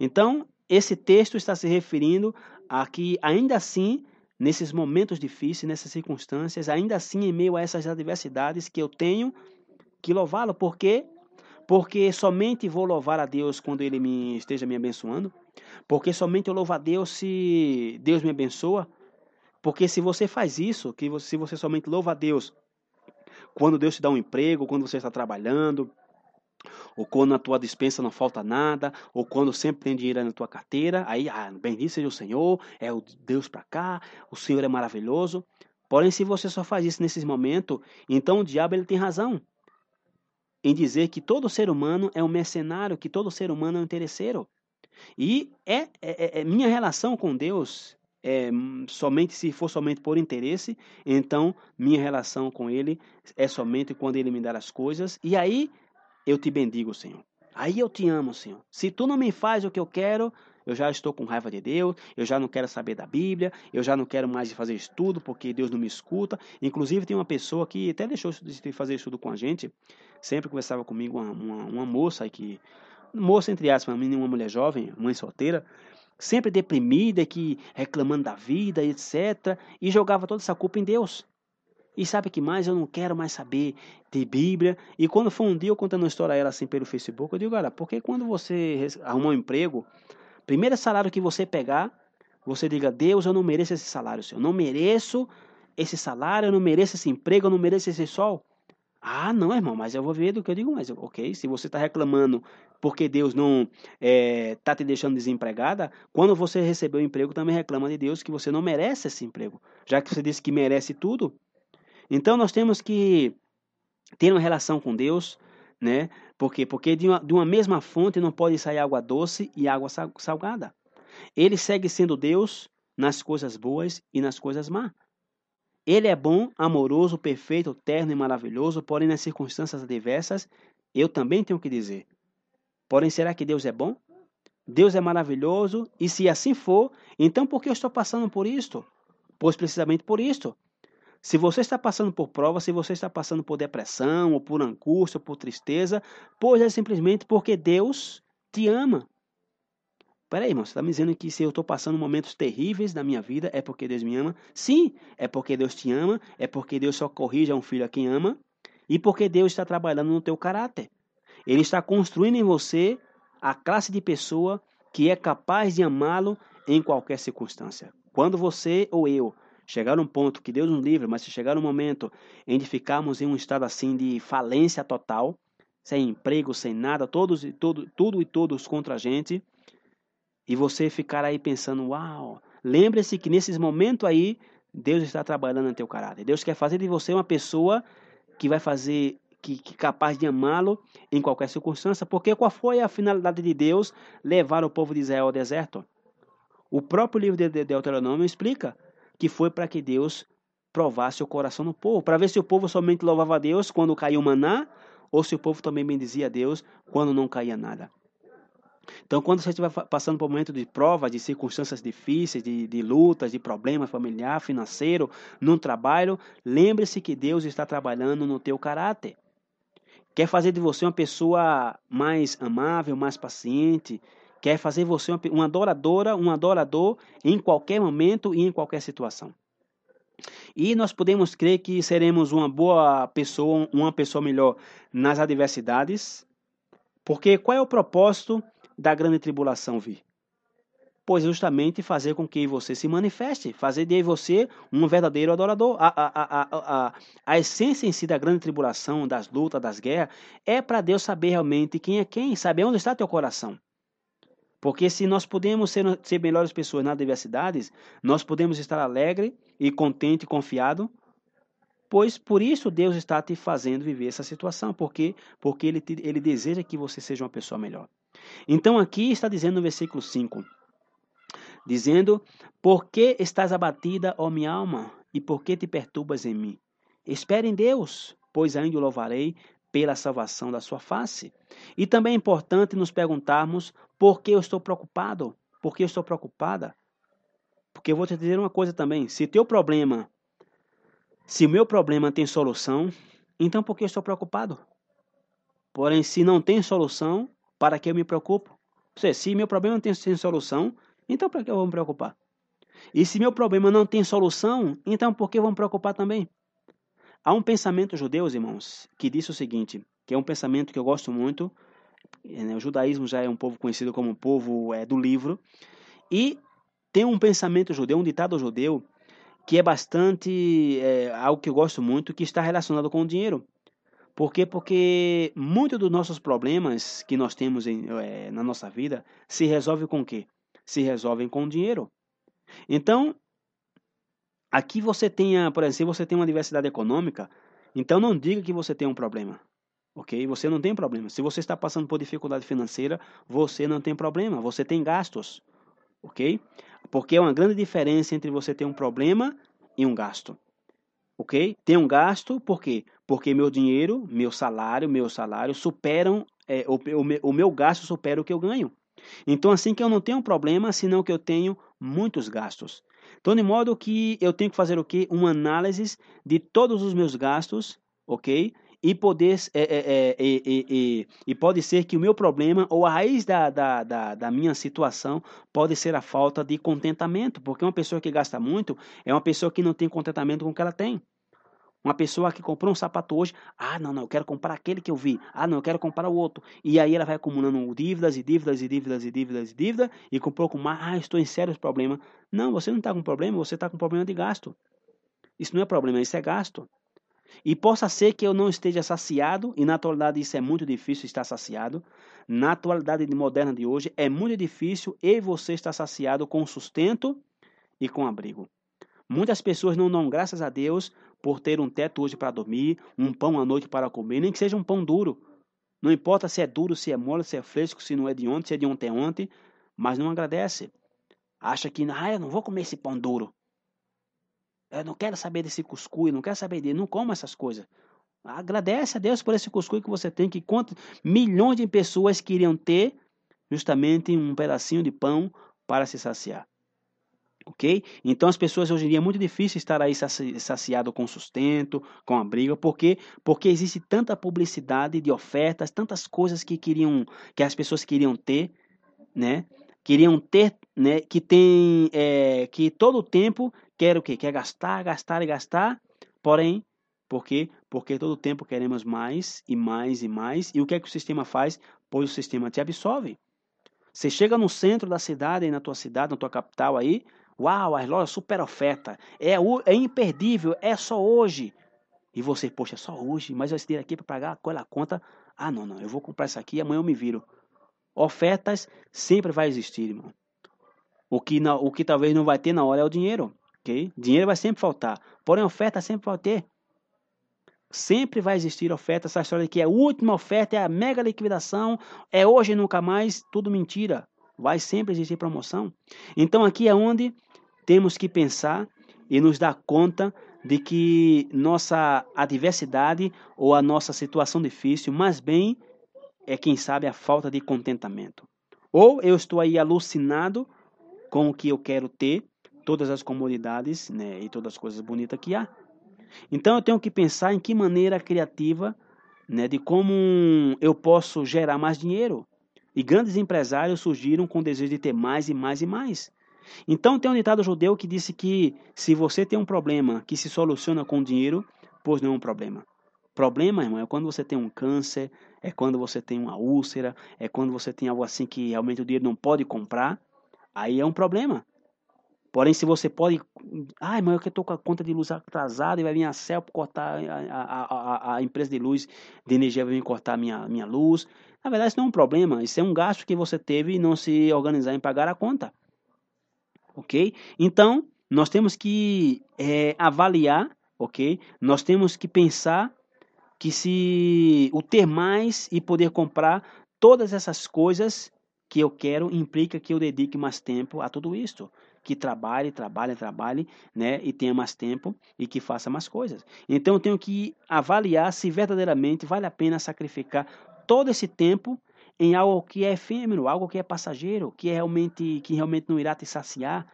Então, esse texto está se referindo a que, ainda assim, nesses momentos difíceis, nessas circunstâncias, ainda assim, em meio a essas adversidades, que eu tenho que louvá-lo, porque porque somente vou louvar a Deus quando Ele me esteja me abençoando, porque somente eu louvo a Deus se Deus me abençoa, porque se você faz isso, que você, se você somente louva a Deus quando Deus te dá um emprego, quando você está trabalhando, ou quando na tua dispensa não falta nada, ou quando sempre tem dinheiro na tua carteira, aí, ah, bendito seja o Senhor, é o Deus para cá, o Senhor é maravilhoso. Porém, se você só faz isso nesses momentos, então o diabo ele tem razão em dizer que todo ser humano é um mercenário, que todo ser humano é um interesseiro. E é, é, é, é minha relação com Deus é somente se for somente por interesse, então minha relação com Ele é somente quando Ele me dá as coisas. E aí eu te bendigo, Senhor. Aí eu te amo, Senhor. Se tu não me faz o que eu quero, eu já estou com raiva de Deus, eu já não quero saber da Bíblia, eu já não quero mais fazer estudo porque Deus não me escuta. Inclusive, tem uma pessoa que até deixou de fazer estudo com a gente, sempre conversava comigo, uma, uma, uma moça que, moça entre aspas, uma menina, uma mulher jovem, mãe solteira, sempre deprimida, que reclamando da vida, etc. E jogava toda essa culpa em Deus. E sabe que mais? Eu não quero mais saber de Bíblia. E quando foi um dia eu contando uma história a ela assim pelo Facebook, eu digo, olha, porque quando você arrumar um emprego, primeiro salário que você pegar, você diga, Deus, eu não mereço esse salário, Senhor. Eu não mereço esse salário, eu não mereço esse emprego, eu não mereço esse sol. Ah, não, irmão, mas eu vou ver do que eu digo, mas ok, se você está reclamando porque Deus não está é, tá te deixando desempregada, quando você recebeu o emprego, também reclama de Deus que você não merece esse emprego. Já que você disse que merece tudo, então nós temos que ter uma relação com Deus, né? Por quê? Porque de uma, de uma mesma fonte não pode sair água doce e água salgada. Ele segue sendo Deus nas coisas boas e nas coisas más. Ele é bom, amoroso, perfeito, terno e maravilhoso, porém nas circunstâncias adversas, eu também tenho que dizer. Porém, será que Deus é bom? Deus é maravilhoso, e se assim for, então por que eu estou passando por isto? Pois precisamente por isto. Se você está passando por prova, se você está passando por depressão, ou por angústia, ou por tristeza, pois é simplesmente porque Deus te ama. Peraí, irmão, você está me dizendo que se eu estou passando momentos terríveis na minha vida, é porque Deus me ama? Sim, é porque Deus te ama, é porque Deus só corrige a um filho a quem ama, e porque Deus está trabalhando no teu caráter. Ele está construindo em você a classe de pessoa que é capaz de amá-lo em qualquer circunstância. Quando você ou eu chegar um ponto que Deus nos livre, mas se chegar um momento em de ficarmos em um estado assim de falência total, sem emprego, sem nada, todos e tudo, tudo e todos contra a gente, e você ficar aí pensando, uau, lembre-se que nesses momentos aí, Deus está trabalhando no teu caráter. Deus quer fazer de você uma pessoa que vai fazer que, que capaz de amá-lo em qualquer circunstância, porque qual foi a finalidade de Deus levar o povo de Israel ao deserto? O próprio livro de Deuteronômio explica que foi para que Deus provasse o coração do povo, para ver se o povo somente louvava a Deus quando caiu maná, ou se o povo também bendizia a Deus quando não caía nada. Então, quando você estiver passando por um momento de prova, de circunstâncias difíceis, de, de lutas, de problema familiar, financeiro, num trabalho, lembre-se que Deus está trabalhando no teu caráter. Quer fazer de você uma pessoa mais amável, mais paciente, quer fazer você uma adoradora, um adorador em qualquer momento e em qualquer situação. E nós podemos crer que seremos uma boa pessoa, uma pessoa melhor nas adversidades, porque qual é o propósito da grande tribulação vir? Pois justamente fazer com que você se manifeste, fazer de você um verdadeiro adorador. A, a, a, a, a essência em si da grande tribulação, das lutas, das guerras, é para Deus saber realmente quem é quem, saber onde está teu coração. Porque se nós podemos ser, ser melhores pessoas nas adversidades, nós podemos estar alegre e contente e confiado, pois por isso Deus está te fazendo viver essa situação, porque porque ele, te, ele deseja que você seja uma pessoa melhor. Então aqui está dizendo no versículo 5, dizendo, por que estás abatida, ó minha alma, e por que te perturbas em mim? Espere em Deus, pois ainda o louvarei pela salvação da sua face. E também é importante nos perguntarmos por que eu estou preocupado, por que eu estou preocupada. Porque eu vou te dizer uma coisa também, se teu problema, se o meu problema tem solução, então por que eu estou preocupado? Porém, se não tem solução, para que eu me preocupo? Ou seja, se meu problema não tem, tem solução, então para que eu vou me preocupar? E se meu problema não tem solução, então por que eu vou me preocupar também? Há um pensamento judeu, irmãos, que diz o seguinte, que é um pensamento que eu gosto muito. Né, o judaísmo já é um povo conhecido como povo é, do livro. E tem um pensamento judeu, um ditado judeu, que é bastante é, algo que eu gosto muito, que está relacionado com o dinheiro. Por quê? Porque muitos dos nossos problemas que nós temos em, é, na nossa vida se resolve com o quê? Se resolvem com dinheiro. Então, Aqui você tenha, por exemplo, você tem uma diversidade econômica, então não diga que você tem um problema. Ok? Você não tem problema. Se você está passando por dificuldade financeira, você não tem problema. Você tem gastos. Ok? Porque é uma grande diferença entre você ter um problema e um gasto. ok? Tem um gasto, por quê? Porque meu dinheiro, meu salário, meu salário superam, é, o, o, o meu gasto supera o que eu ganho. Então, assim que eu não tenho um problema, senão que eu tenho muitos gastos. Então, de modo que eu tenho que fazer o quê? Uma análise de todos os meus gastos, ok? E poder é, é, é, e pode ser que o meu problema ou a raiz da, da, da, da, minha situação pode ser a falta de contentamento, porque uma pessoa que gasta muito é uma pessoa que não tem contentamento com o que ela tem. Uma pessoa que comprou um sapato hoje, ah, não, não, eu quero comprar aquele que eu vi. Ah, não, eu quero comprar o outro. E aí ela vai acumulando dívidas e dívidas e dívidas e dívidas e dívidas e comprou com mais, ah, estou em sérios problemas. Não, você não está com problema, você está com problema de gasto. Isso não é problema, isso é gasto. E possa ser que eu não esteja saciado, e na atualidade isso é muito difícil estar saciado. Na atualidade moderna de hoje é muito difícil e você estar saciado com sustento e com abrigo. Muitas pessoas não dão graças a Deus por ter um teto hoje para dormir, um pão à noite para comer, nem que seja um pão duro. Não importa se é duro, se é mole, se é fresco, se não é de ontem, se é de ontem ontem, mas não agradece. Acha que, ah, eu não vou comer esse pão duro. Eu não quero saber desse cuscuz, não quero saber dele, não como essas coisas. Agradece a Deus por esse cuscuz que você tem, que quantos milhões de pessoas queriam ter justamente um pedacinho de pão para se saciar. Ok? Então as pessoas hoje em dia é muito difícil estar aí saciado com sustento, com abrigo, porque porque existe tanta publicidade de ofertas, tantas coisas que queriam que as pessoas queriam ter, né? Queriam ter, né? Que tem é, que todo o tempo quer o quê? Quer gastar, gastar e gastar. Porém, por quê? Porque todo o tempo queremos mais e mais e mais. E o que é que o sistema faz? Pois o sistema te absorve. Você chega no centro da cidade, aí na tua cidade, na tua capital aí, Uau, as lojas super oferta. É, é imperdível, é só hoje. E você, poxa, é só hoje, mas esse dinheiro aqui para pagar aquela conta. Ah, não, não, eu vou comprar isso aqui, amanhã eu me viro. Ofertas sempre vai existir, irmão. O que, não, o que talvez não vai ter na hora é o dinheiro, ok? Dinheiro vai sempre faltar, porém oferta sempre vai ter. Sempre vai existir oferta, essa história de que a última oferta é a mega liquidação, é hoje e nunca mais, tudo mentira. Vai sempre existir promoção. Então aqui é onde temos que pensar e nos dar conta de que nossa adversidade ou a nossa situação difícil, mais bem é quem sabe a falta de contentamento. Ou eu estou aí alucinado com o que eu quero ter, todas as comodidades né, e todas as coisas bonitas que há. Então eu tenho que pensar em que maneira criativa, né, de como eu posso gerar mais dinheiro. E grandes empresários surgiram com o desejo de ter mais e mais e mais. Então tem um ditado judeu que disse que se você tem um problema que se soluciona com dinheiro, pois não é um problema. Problema, irmão, é quando você tem um câncer, é quando você tem uma úlcera, é quando você tem algo assim que realmente o dinheiro não pode comprar, aí é um problema. Porém, se você pode. Ai, mas eu estou com a conta de luz atrasada e vai vir a CEL cortar a, a, a, a, empresa de luz, de energia vai vir cortar a minha, minha luz. Na verdade, isso não é um problema. Isso é um gasto que você teve e não se organizar em pagar a conta. Ok? Então, nós temos que é, avaliar, ok? Nós temos que pensar que se o ter mais e poder comprar todas essas coisas que eu quero implica que eu dedique mais tempo a tudo isso que trabalhe, trabalhe, trabalhe, né, e tenha mais tempo e que faça mais coisas. Então eu tenho que avaliar se verdadeiramente vale a pena sacrificar todo esse tempo em algo que é efêmero, algo que é passageiro, que é realmente que realmente não irá te saciar,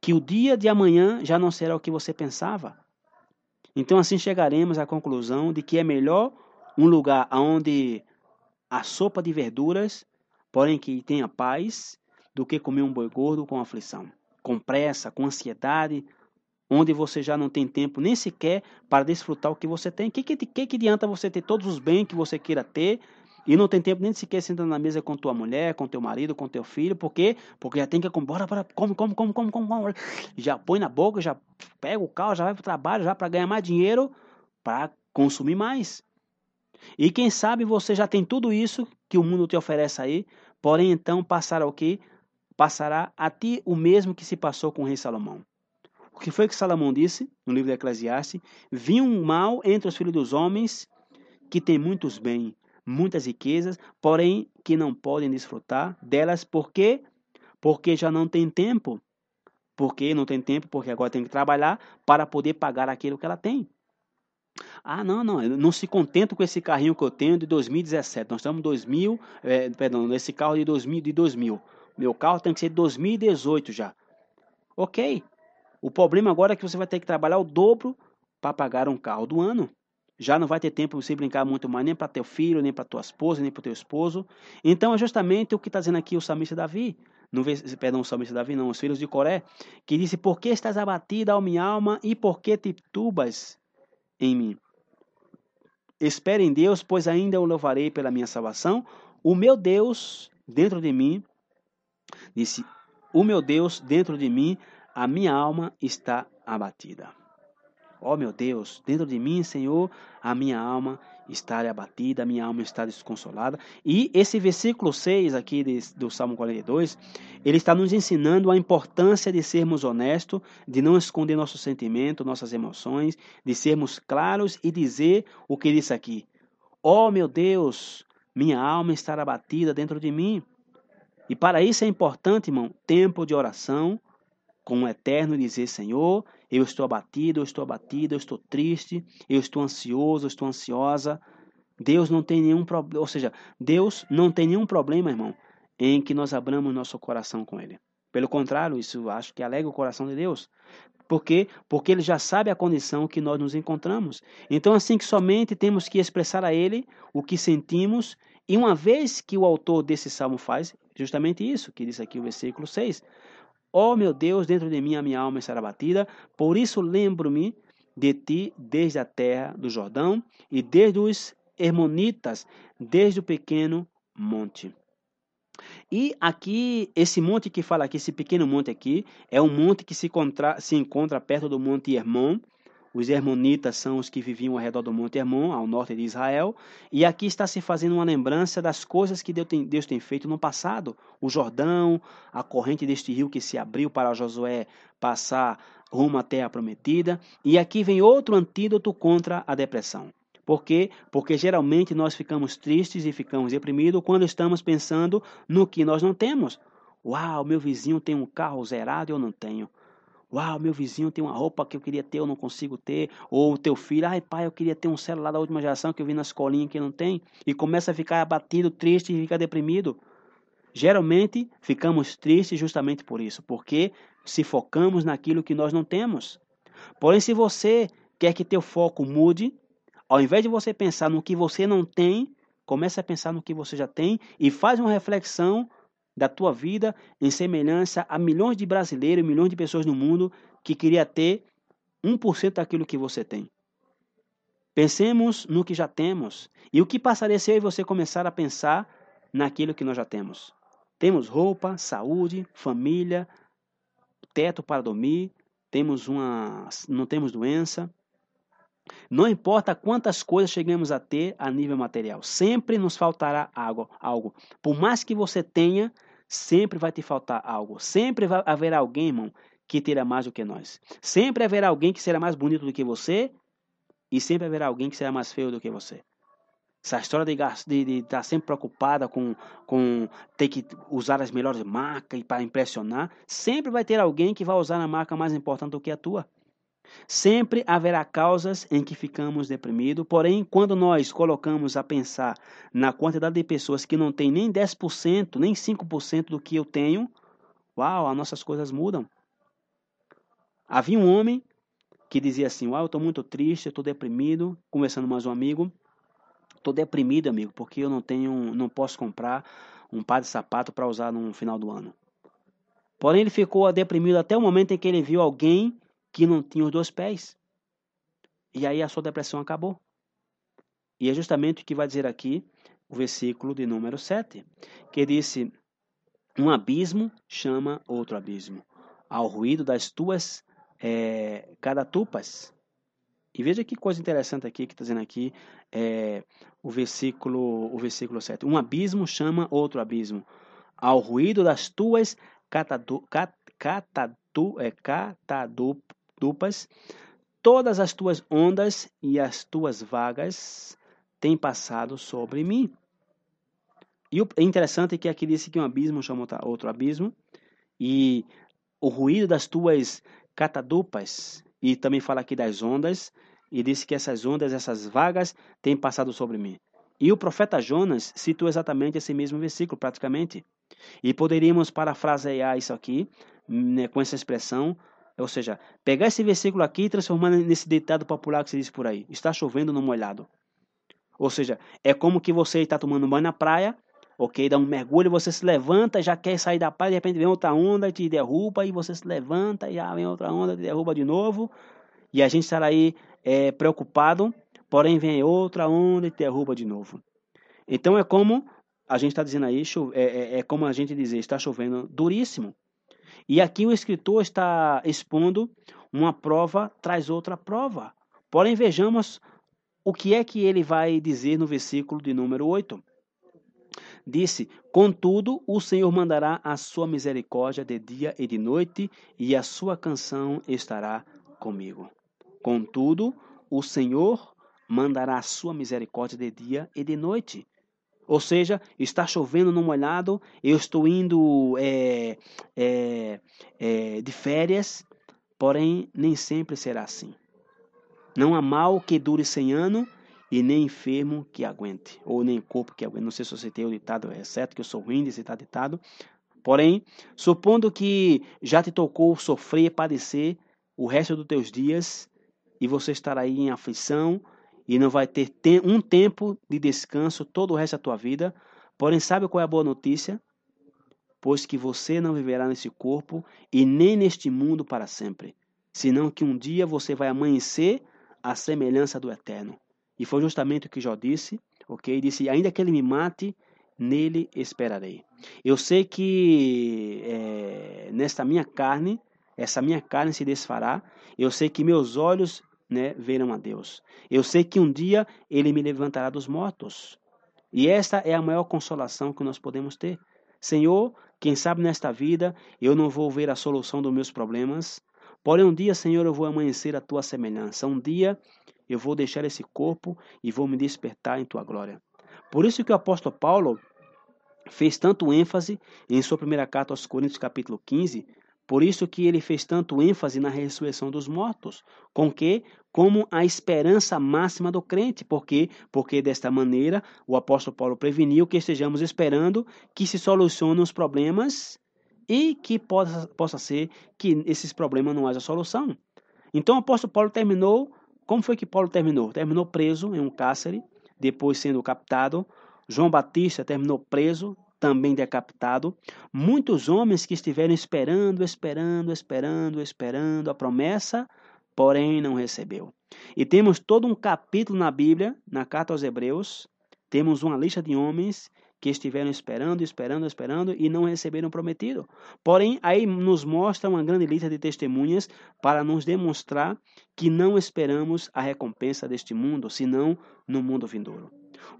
que o dia de amanhã já não será o que você pensava. Então assim chegaremos à conclusão de que é melhor um lugar onde a sopa de verduras, porém que tenha paz, do que comer um boi gordo com aflição, com pressa, com ansiedade, onde você já não tem tempo nem sequer para desfrutar o que você tem. O que, que, que, que adianta você ter todos os bens que você queira ter e não tem tempo nem sequer sentar na mesa com tua mulher, com teu marido, com teu filho, por quê? Porque já tem que bora, bora, come, come, come, come, come, come, já põe na boca, já pega o carro, já vai para o trabalho, já para ganhar mais dinheiro, para consumir mais. E quem sabe você já tem tudo isso que o mundo te oferece aí, porém então passar o quê? passará a ti o mesmo que se passou com o rei Salomão. O que foi que Salomão disse no livro de Eclesiastes? Vi um mal entre os filhos dos homens que têm muitos bens, muitas riquezas, porém que não podem desfrutar delas, por quê? Porque já não tem tempo porque não tem tempo, porque agora tem que trabalhar para poder pagar aquilo que ela tem. Ah, não, não, eu não se contento com esse carrinho que eu tenho de 2017. Nós estamos em 2000, é, perdão, nesse carro de 2000, de 2000. Meu carro tem que ser de 2018 já. Ok. O problema agora é que você vai ter que trabalhar o dobro para pagar um carro do ano. Já não vai ter tempo você brincar muito mais, nem para teu filho, nem para tua esposa, nem para teu esposo. Então é justamente o que está dizendo aqui o salmista Davi. No, perdão, o salmista Davi, não, os filhos de Coré, que disse: Por que estás abatida, ó minha alma, e por que te tubas em mim? Espere em Deus, pois ainda o louvarei pela minha salvação. O meu Deus dentro de mim, disse: O meu Deus dentro de mim, a minha alma está abatida. Ó oh, meu Deus, dentro de mim, Senhor, a minha alma está abatida, a minha alma está desconsolada. E esse versículo 6 aqui do Salmo 42, ele está nos ensinando a importância de sermos honestos, de não esconder nosso sentimento, nossas emoções, de sermos claros e dizer o que diz aqui. Ó oh, meu Deus, minha alma está abatida dentro de mim. E para isso é importante, irmão, tempo de oração, com o Eterno dizer: Senhor, eu estou abatido, eu estou abatido, eu estou triste, eu estou ansioso, eu estou ansiosa. Deus não tem nenhum problema, ou seja, Deus não tem nenhum problema, irmão, em que nós abramos nosso coração com Ele. Pelo contrário, isso acho que alega o coração de Deus. Por quê? Porque Ele já sabe a condição que nós nos encontramos. Então, assim que somente temos que expressar a Ele o que sentimos, e uma vez que o autor desse salmo faz, justamente isso, que diz aqui o versículo 6, Ó oh, meu Deus, dentro de mim a minha alma será batida, por isso lembro-me de ti desde a terra do Jordão e desde os Hermonitas, desde o pequeno monte. E aqui, esse monte que fala aqui, esse pequeno monte aqui, é um monte que se, encontra, se encontra perto do Monte Hermon, os Hermonitas são os que viviam ao redor do Monte Hermon, ao norte de Israel. E aqui está se fazendo uma lembrança das coisas que Deus tem, feito no passado. O Jordão, a corrente deste rio que se abriu para Josué passar rumo à terra prometida. E aqui vem outro antídoto contra a depressão. Por quê? Porque geralmente nós ficamos tristes e ficamos deprimidos quando estamos pensando no que nós não temos. Uau, meu vizinho tem um carro zerado e eu não tenho. Uau, meu vizinho tem uma roupa que eu queria ter, eu não consigo ter. Ou o teu filho, ai pai, eu queria ter um celular da última geração que eu vi na escolinha que não tem. E começa a ficar abatido, triste e fica deprimido. Geralmente ficamos tristes justamente por isso, porque se focamos naquilo que nós não temos. Porém, se você quer que teu foco mude, ao invés de você pensar no que você não tem, comece a pensar no que você já tem e faz uma reflexão da tua vida em semelhança a milhões de brasileiros, milhões de pessoas no mundo que queria ter 1% daquilo que você tem. Pensemos no que já temos. E o que passaria se eu e você começar a pensar naquilo que nós já temos? Temos roupa, saúde, família, teto para dormir, temos uma, não temos doença. Não importa quantas coisas chegamos a ter a nível material, sempre nos faltará algo. Por mais que você tenha, Sempre vai te faltar algo. Sempre vai haver alguém, irmão, que terá mais do que nós. Sempre haverá alguém que será mais bonito do que você. E sempre haverá alguém que será mais feio do que você. Essa história de estar tá sempre preocupada com, com ter que usar as melhores marcas para impressionar. Sempre vai ter alguém que vai usar a marca mais importante do que a tua. Sempre haverá causas em que ficamos deprimidos, porém, quando nós colocamos a pensar na quantidade de pessoas que não têm nem 10%, nem 5% do que eu tenho, uau, as nossas coisas mudam. Havia um homem que dizia assim: Uau, eu estou muito triste, eu estou deprimido. Conversando mais um amigo, estou deprimido, amigo, porque eu não tenho, não posso comprar um par de sapato para usar no final do ano. Porém, ele ficou deprimido até o momento em que ele viu alguém que não tinha os dois pés. E aí a sua depressão acabou. E é justamente o que vai dizer aqui o versículo de número 7, que disse: Um abismo chama outro abismo, ao ruído das tuas é, cadatupas. E veja que coisa interessante aqui que está dizendo aqui é, o versículo o versículo 7. Um abismo chama outro abismo, ao ruído das tuas catadu, cat, catadu, é, dupas, todas as tuas ondas e as tuas vagas têm passado sobre mim. E o interessante é que aqui disse que um abismo chama outro abismo, e o ruído das tuas catadupas, e também fala aqui das ondas, e disse que essas ondas, essas vagas, têm passado sobre mim. E o profeta Jonas citou exatamente esse mesmo versículo, praticamente. E poderíamos parafrasear isso aqui, né, com essa expressão, ou seja, pegar esse versículo aqui e transformar nesse ditado popular que se diz por aí: está chovendo no molhado. Ou seja, é como que você está tomando banho na praia, ok? Dá um mergulho, você se levanta, já quer sair da praia, de repente vem outra onda te derruba, e você se levanta, e já vem outra onda te derruba de novo. E a gente estará aí é, preocupado, porém vem outra onda e te derruba de novo. Então é como a gente está dizendo aí, é, é, é como a gente dizer, está chovendo duríssimo. E aqui o escritor está expondo uma prova traz outra prova. Porém, vejamos o que é que ele vai dizer no versículo de número 8. Disse: Contudo, o Senhor mandará a sua misericórdia de dia e de noite, e a sua canção estará comigo. Contudo, o Senhor mandará a sua misericórdia de dia e de noite, ou seja, está chovendo no molhado, eu estou indo é, é, é, de férias, porém nem sempre será assim. Não há mal que dure cem anos e nem enfermo que aguente, ou nem corpo que aguente. Não sei se eu citei o ditado, é certo que eu sou ruim de citar ditado. Porém, supondo que já te tocou sofrer e padecer o resto dos teus dias, e você estará aí em aflição, e não vai ter um tempo de descanso todo o resto da tua vida. Porém, sabe qual é a boa notícia? Pois que você não viverá nesse corpo e nem neste mundo para sempre, senão que um dia você vai amanhecer à semelhança do Eterno. E foi justamente o que Jó disse, ok? Disse: ainda que ele me mate, nele esperarei. Eu sei que é, nesta minha carne, essa minha carne se desfará. Eu sei que meus olhos né, verão a Deus. Eu sei que um dia ele me levantará dos mortos. E esta é a maior consolação que nós podemos ter. Senhor, quem sabe nesta vida eu não vou ver a solução dos meus problemas, porém um dia, Senhor, eu vou amanhecer a tua semelhança. Um dia eu vou deixar esse corpo e vou me despertar em tua glória. Por isso que o apóstolo Paulo fez tanto ênfase em sua primeira carta aos Coríntios, capítulo 15, por isso que ele fez tanto ênfase na ressurreição dos mortos, com que como a esperança máxima do crente, porque porque desta maneira o apóstolo Paulo preveniu que estejamos esperando que se solucionem os problemas e que possa, possa ser que esses problemas não haja solução. Então o apóstolo Paulo terminou, como foi que Paulo terminou? Terminou preso em um cárcere, depois sendo captado. João Batista terminou preso, também decapitado, muitos homens que estiveram esperando, esperando, esperando, esperando a promessa, porém não recebeu. E temos todo um capítulo na Bíblia, na carta aos Hebreus, temos uma lista de homens que estiveram esperando, esperando, esperando e não receberam o prometido. Porém, aí nos mostra uma grande lista de testemunhas para nos demonstrar que não esperamos a recompensa deste mundo, senão no mundo vindouro.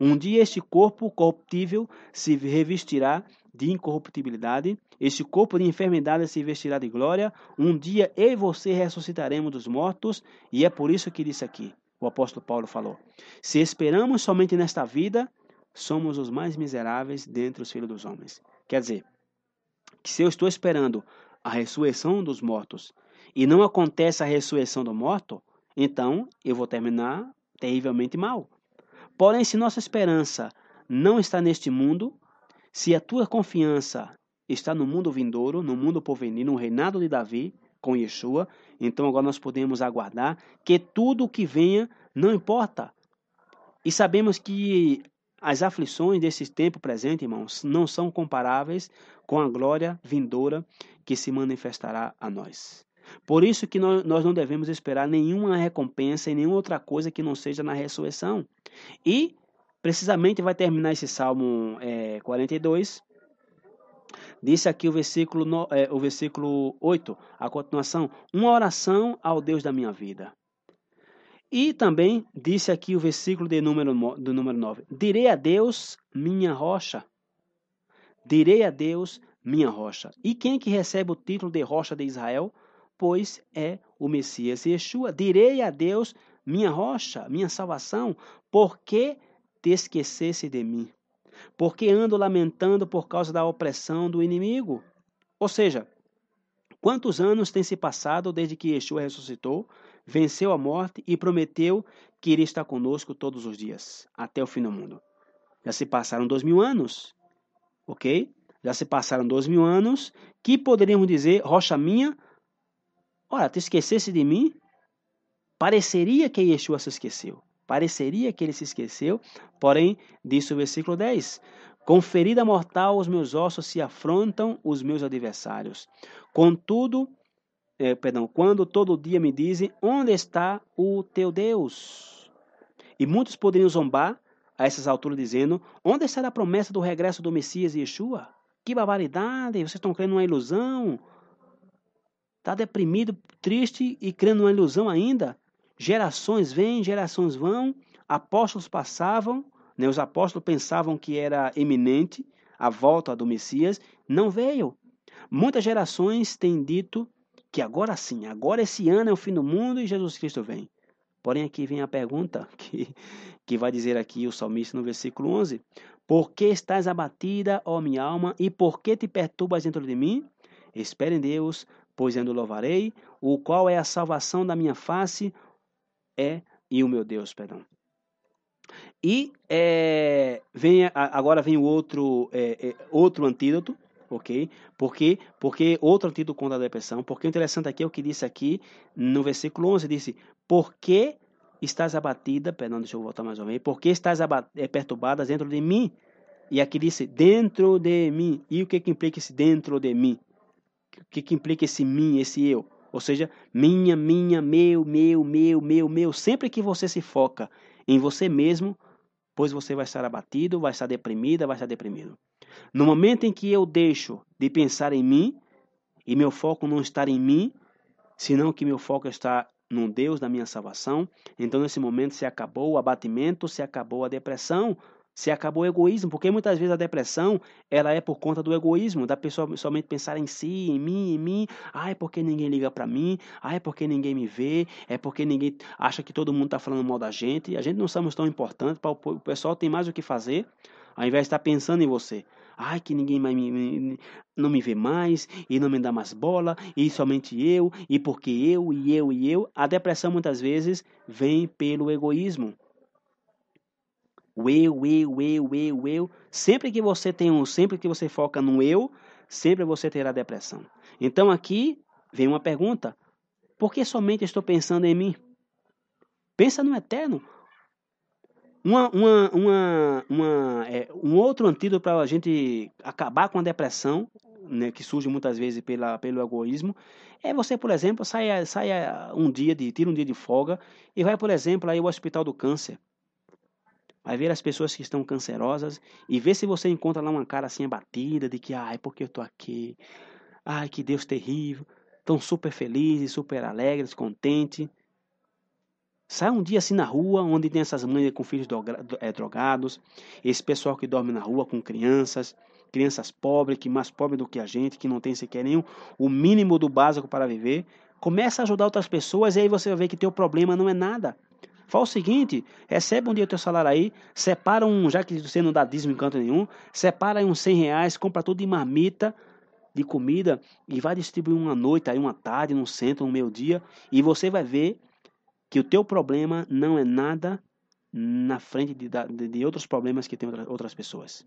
Um dia este corpo corruptível se revestirá de incorruptibilidade, este corpo de enfermidade se vestirá de glória. Um dia eu e você ressuscitaremos dos mortos, e é por isso que disse aqui, o apóstolo Paulo falou: Se esperamos somente nesta vida, somos os mais miseráveis dentre os filhos dos homens. Quer dizer, que se eu estou esperando a ressurreição dos mortos e não acontece a ressurreição do morto, então eu vou terminar terrivelmente mal. Porém, se nossa esperança não está neste mundo, se a tua confiança está no mundo vindouro, no mundo por venir, no reinado de Davi, com Yeshua, então agora nós podemos aguardar que tudo o que venha não importa. E sabemos que as aflições desse tempo presente, irmãos, não são comparáveis com a glória vindoura que se manifestará a nós. Por isso que nós não devemos esperar nenhuma recompensa e nenhuma outra coisa que não seja na ressurreição. E, precisamente, vai terminar esse Salmo é, 42. Disse aqui o versículo, no, é, o versículo 8, a continuação, uma oração ao Deus da minha vida. E também disse aqui o versículo de número, do número 9: Direi a Deus, minha rocha. Direi a Deus, minha rocha. E quem que recebe o título de rocha de Israel? Pois é o Messias Yeshua. Direi a Deus, minha rocha, minha salvação, porque te esquecesse de mim? Porque ando lamentando por causa da opressão do inimigo? Ou seja, Quantos anos tem se passado desde que Yeshua ressuscitou, venceu a morte e prometeu que iria estar conosco todos os dias, até o fim do mundo? Já se passaram dois mil anos, ok? Já se passaram dois mil anos, que poderíamos dizer, rocha minha, olha, te esquecesse de mim? Pareceria que Yeshua se esqueceu. Pareceria que ele se esqueceu, porém, disse o versículo 10: Com ferida mortal os meus ossos se afrontam os meus adversários. Contudo, é, perdão, quando todo dia me dizem: Onde está o teu Deus? E muitos poderiam zombar a essas alturas, dizendo: Onde está a promessa do regresso do Messias Yeshua? Que barbaridade! Vocês estão crendo numa ilusão? Está deprimido, triste e crendo numa ilusão ainda? Gerações vêm, gerações vão, apóstolos passavam, né, os apóstolos pensavam que era eminente a volta do Messias, não veio. Muitas gerações têm dito que agora sim, agora esse ano é o fim do mundo e Jesus Cristo vem. Porém, aqui vem a pergunta que, que vai dizer aqui o salmista no versículo 11: Por que estás abatida, ó minha alma, e por que te perturbas dentro de mim? Espere em Deus, pois ainda louvarei, o qual é a salvação da minha face, é e o meu Deus, perdão. E é, vem, agora vem o outro, é, é, outro antídoto, ok? Porque, porque outro antídoto contra a depressão. Porque o interessante aqui é o que disse aqui no versículo 11, disse, porque estás abatida, perdão, deixa eu voltar mais uma vez, porque estás é, perturbada dentro de mim. E aqui disse, dentro de mim. E o que, que implica esse dentro de mim? O que, que implica esse mim, esse eu? Ou seja, minha, minha, meu, meu, meu, meu, meu. Sempre que você se foca em você mesmo, pois você vai estar abatido, vai estar deprimida, vai estar deprimido. No momento em que eu deixo de pensar em mim, e meu foco não está em mim, senão que meu foco está no Deus da minha salvação, então nesse momento se acabou o abatimento, se acabou a depressão, se acabou o egoísmo, porque muitas vezes a depressão ela é por conta do egoísmo, da pessoa somente pensar em si, em mim, em mim. Ah, é porque ninguém liga para mim. Ah, é porque ninguém me vê. É porque ninguém acha que todo mundo está falando mal da gente. A gente não somos tão importantes. O pessoal tem mais o que fazer, ao invés de estar pensando em você. Ai, que ninguém mais me, me, não me vê mais e não me dá mais bola e somente eu e porque eu e eu e eu. A depressão muitas vezes vem pelo egoísmo. O eu, eu, eu, eu, eu. Sempre que você tem um, sempre que você foca no eu, sempre você terá depressão. Então aqui vem uma pergunta: por que somente estou pensando em mim? Pensa no eterno. Uma, uma, uma, uma é, um outro antídoto para a gente acabar com a depressão, né, que surge muitas vezes pela, pelo egoísmo, é você, por exemplo, saia, saia um dia de, tira um dia de folga e vai, por exemplo, aí ao hospital do câncer. Vai ver as pessoas que estão cancerosas e ver se você encontra lá uma cara assim abatida de que, ai, porque eu tô aqui? Ai, que Deus terrível. Estão super felizes, super alegres, contentes. Sai um dia assim na rua, onde tem essas mães com filhos é, drogados, esse pessoal que dorme na rua com crianças, crianças pobres, que mais pobres do que a gente, que não tem sequer nenhum o mínimo do básico para viver. Começa a ajudar outras pessoas e aí você vai ver que teu problema não é nada. Fala o seguinte, recebe um dia o teu salário aí, separa um, já que você não dá dízimo em canto nenhum, separa aí uns 100 reais, compra tudo de marmita, de comida, e vai distribuir uma noite, aí uma tarde, no centro, no meio dia, e você vai ver que o teu problema não é nada na frente de, de, de outros problemas que tem outras pessoas.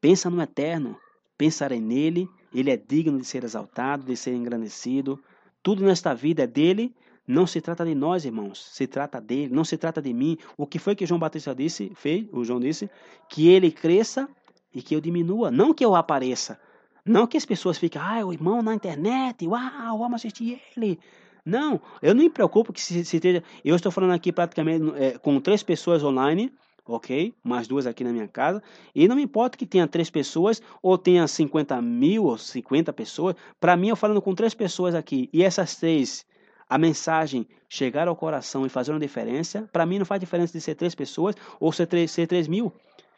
Pensa no eterno, pensarei nele, ele é digno de ser exaltado, de ser engrandecido, tudo nesta vida é dele, não se trata de nós, irmãos, se trata dele, não se trata de mim. O que foi que João Batista disse, fez, o João disse, que ele cresça e que eu diminua, não que eu apareça. Não que as pessoas fiquem, ah, o irmão na internet, uau, vamos assistir ele. Não, eu não me preocupo que se, se esteja. Eu estou falando aqui praticamente é, com três pessoas online, ok? Mais duas aqui na minha casa. E não me importa que tenha três pessoas ou tenha 50 mil ou 50 pessoas. Para mim, eu falando com três pessoas aqui e essas três a mensagem chegar ao coração e fazer uma diferença, para mim não faz diferença de ser três pessoas ou ser três, ser três mil.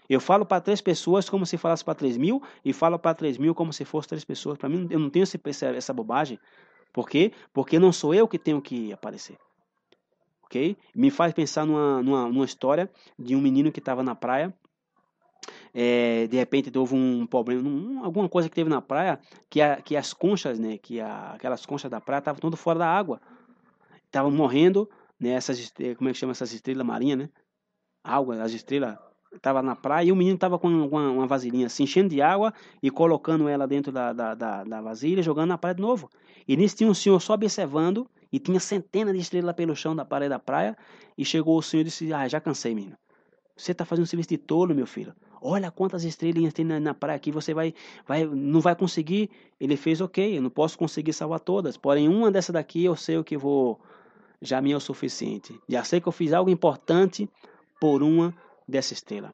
Eu falo para três pessoas como se falasse para três mil e falo para três mil como se fosse três pessoas. Para mim, eu não tenho esse, essa bobagem. Por quê? Porque não sou eu que tenho que aparecer. Ok? Me faz pensar numa, numa, numa história de um menino que estava na praia é, de repente houve um problema, um, alguma coisa que teve na praia, que, a, que as conchas, né, que a, aquelas conchas da praia estavam tudo fora da água. Estavam morrendo, né, essas, como é que chama essas estrelas marinhas, né? Água, as estrelas estava na praia e o menino estava com uma, uma vasilhinha assim, enchendo de água e colocando ela dentro da, da, da, da vasilha, jogando na praia de novo. E nisso tinha um senhor só observando e tinha centenas de estrelas pelo chão da parede da praia. E chegou o senhor e disse: Ah, já cansei, menino. Você está fazendo um serviço de tolo, meu filho. Olha quantas estrelinhas tem na, na, praia aqui. Você vai, vai, não vai conseguir. Ele fez, ok, eu não posso conseguir salvar todas. Porém, uma dessa daqui eu sei o que vou. Já me é o suficiente. Já sei que eu fiz algo importante por uma dessa estrela.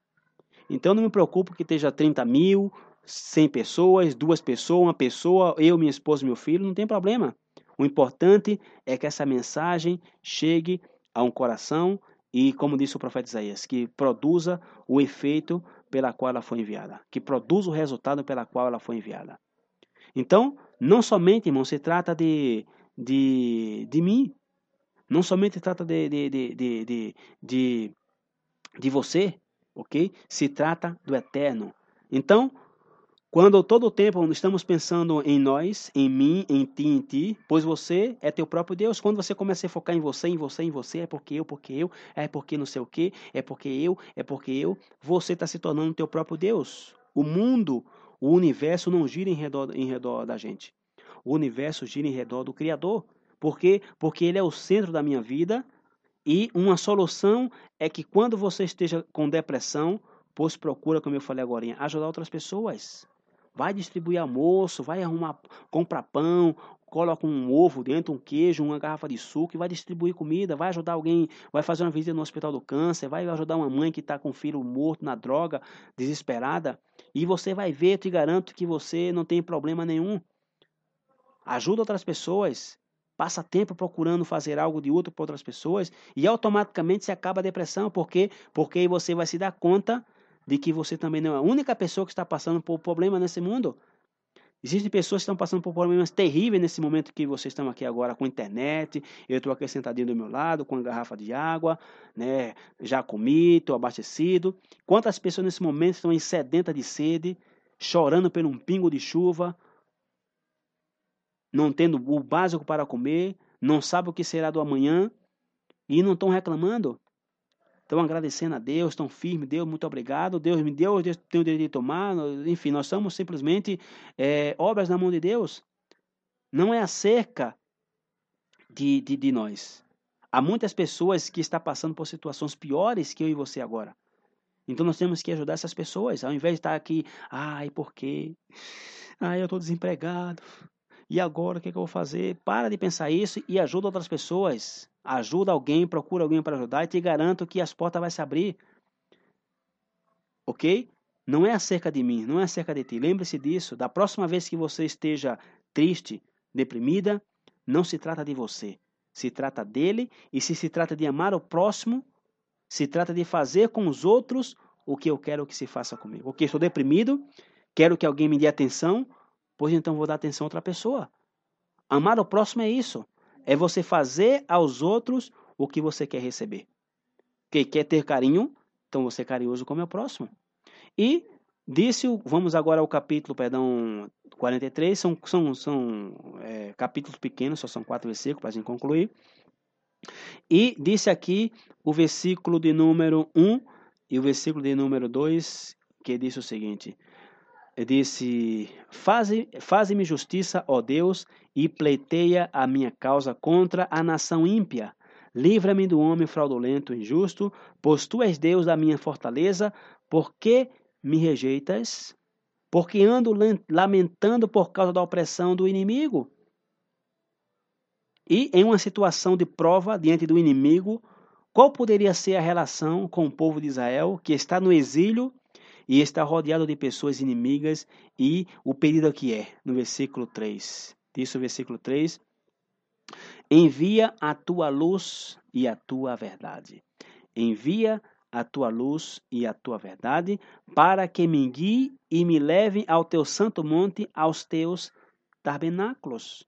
Então não me preocupo que esteja 30 mil, 100 pessoas, duas pessoas, uma pessoa, eu, minha esposa meu filho, não tem problema. O importante é que essa mensagem chegue a um coração e, como disse o profeta Isaías, que produza o efeito pela qual ela foi enviada, que produza o resultado pela qual ela foi enviada. Então, não somente, irmão, se trata de, de, de mim, não somente trata de, de, de, de, de, de você, ok? Se trata do eterno. Então, quando todo o tempo estamos pensando em nós, em mim, em ti, em ti, pois você é teu próprio Deus. Quando você começa a focar em você, em você, em você, é porque eu, porque eu, é porque não sei o que, é porque eu, é porque eu, você está se tornando teu próprio Deus. O mundo, o universo não gira em redor, em redor da gente. O universo gira em redor do Criador. Por quê? Porque ele é o centro da minha vida e uma solução é que quando você esteja com depressão, pois procura, como eu falei agora, ajudar outras pessoas. Vai distribuir almoço, vai arrumar, compra pão, coloca um ovo dentro, um queijo, uma garrafa de suco e vai distribuir comida, vai ajudar alguém, vai fazer uma visita no hospital do câncer, vai ajudar uma mãe que está com o filho morto na droga, desesperada, e você vai ver, te garanto que você não tem problema nenhum. Ajuda outras pessoas, passa tempo procurando fazer algo de útil para outras pessoas e automaticamente se acaba a depressão, porque porque você vai se dar conta de que você também não é a única pessoa que está passando por problema nesse mundo. Existem pessoas que estão passando por problemas terríveis nesse momento que vocês estão aqui agora com internet. Eu estou aqui sentadinho do meu lado com a garrafa de água, né? Já comi, estou abastecido. Quantas pessoas nesse momento estão sedentas de sede, chorando por um pingo de chuva, não tendo o básico para comer, não sabem o que será do amanhã e não estão reclamando? estão agradecendo a Deus, estão firmes, Deus, muito obrigado, Deus me deu, Deus tem o direito de tomar, enfim, nós somos simplesmente é, obras na mão de Deus. Não é acerca de, de, de nós. Há muitas pessoas que estão passando por situações piores que eu e você agora. Então nós temos que ajudar essas pessoas, ao invés de estar aqui, ai, por quê? Ai, eu estou desempregado. E agora o que, que eu vou fazer? Para de pensar isso e ajuda outras pessoas. Ajuda alguém, procura alguém para ajudar e te garanto que as portas vão se abrir. Ok? Não é acerca de mim, não é acerca de ti. Lembre-se disso. Da próxima vez que você esteja triste, deprimida, não se trata de você. Se trata dele. E se se trata de amar o próximo, se trata de fazer com os outros o que eu quero que se faça comigo. Ok, estou deprimido, quero que alguém me dê atenção, pois então vou dar atenção a outra pessoa. Amar o próximo é isso. É você fazer aos outros o que você quer receber. Quem quer ter carinho, então você é carinhoso como é o próximo. E disse, vamos agora ao capítulo, perdão, 43, são, são, são é, capítulos pequenos, só são quatro versículos para a gente concluir. E disse aqui o versículo de número 1 e o versículo de número 2, que disse o seguinte: disse: Faze-me faze justiça, ó Deus, e pleiteia a minha causa contra a nação ímpia. Livra-me do homem fraudulento e injusto, pois tu és Deus da minha fortaleza. Por que me rejeitas? Porque ando lamentando por causa da opressão do inimigo. E em uma situação de prova diante do inimigo, qual poderia ser a relação com o povo de Israel que está no exílio e está rodeado de pessoas inimigas. E o pedido aqui é, no versículo 3. Diz o versículo 3: Envia a tua luz e a tua verdade. Envia a tua luz e a tua verdade, para que me guie e me leve ao teu santo monte, aos teus tabernáculos.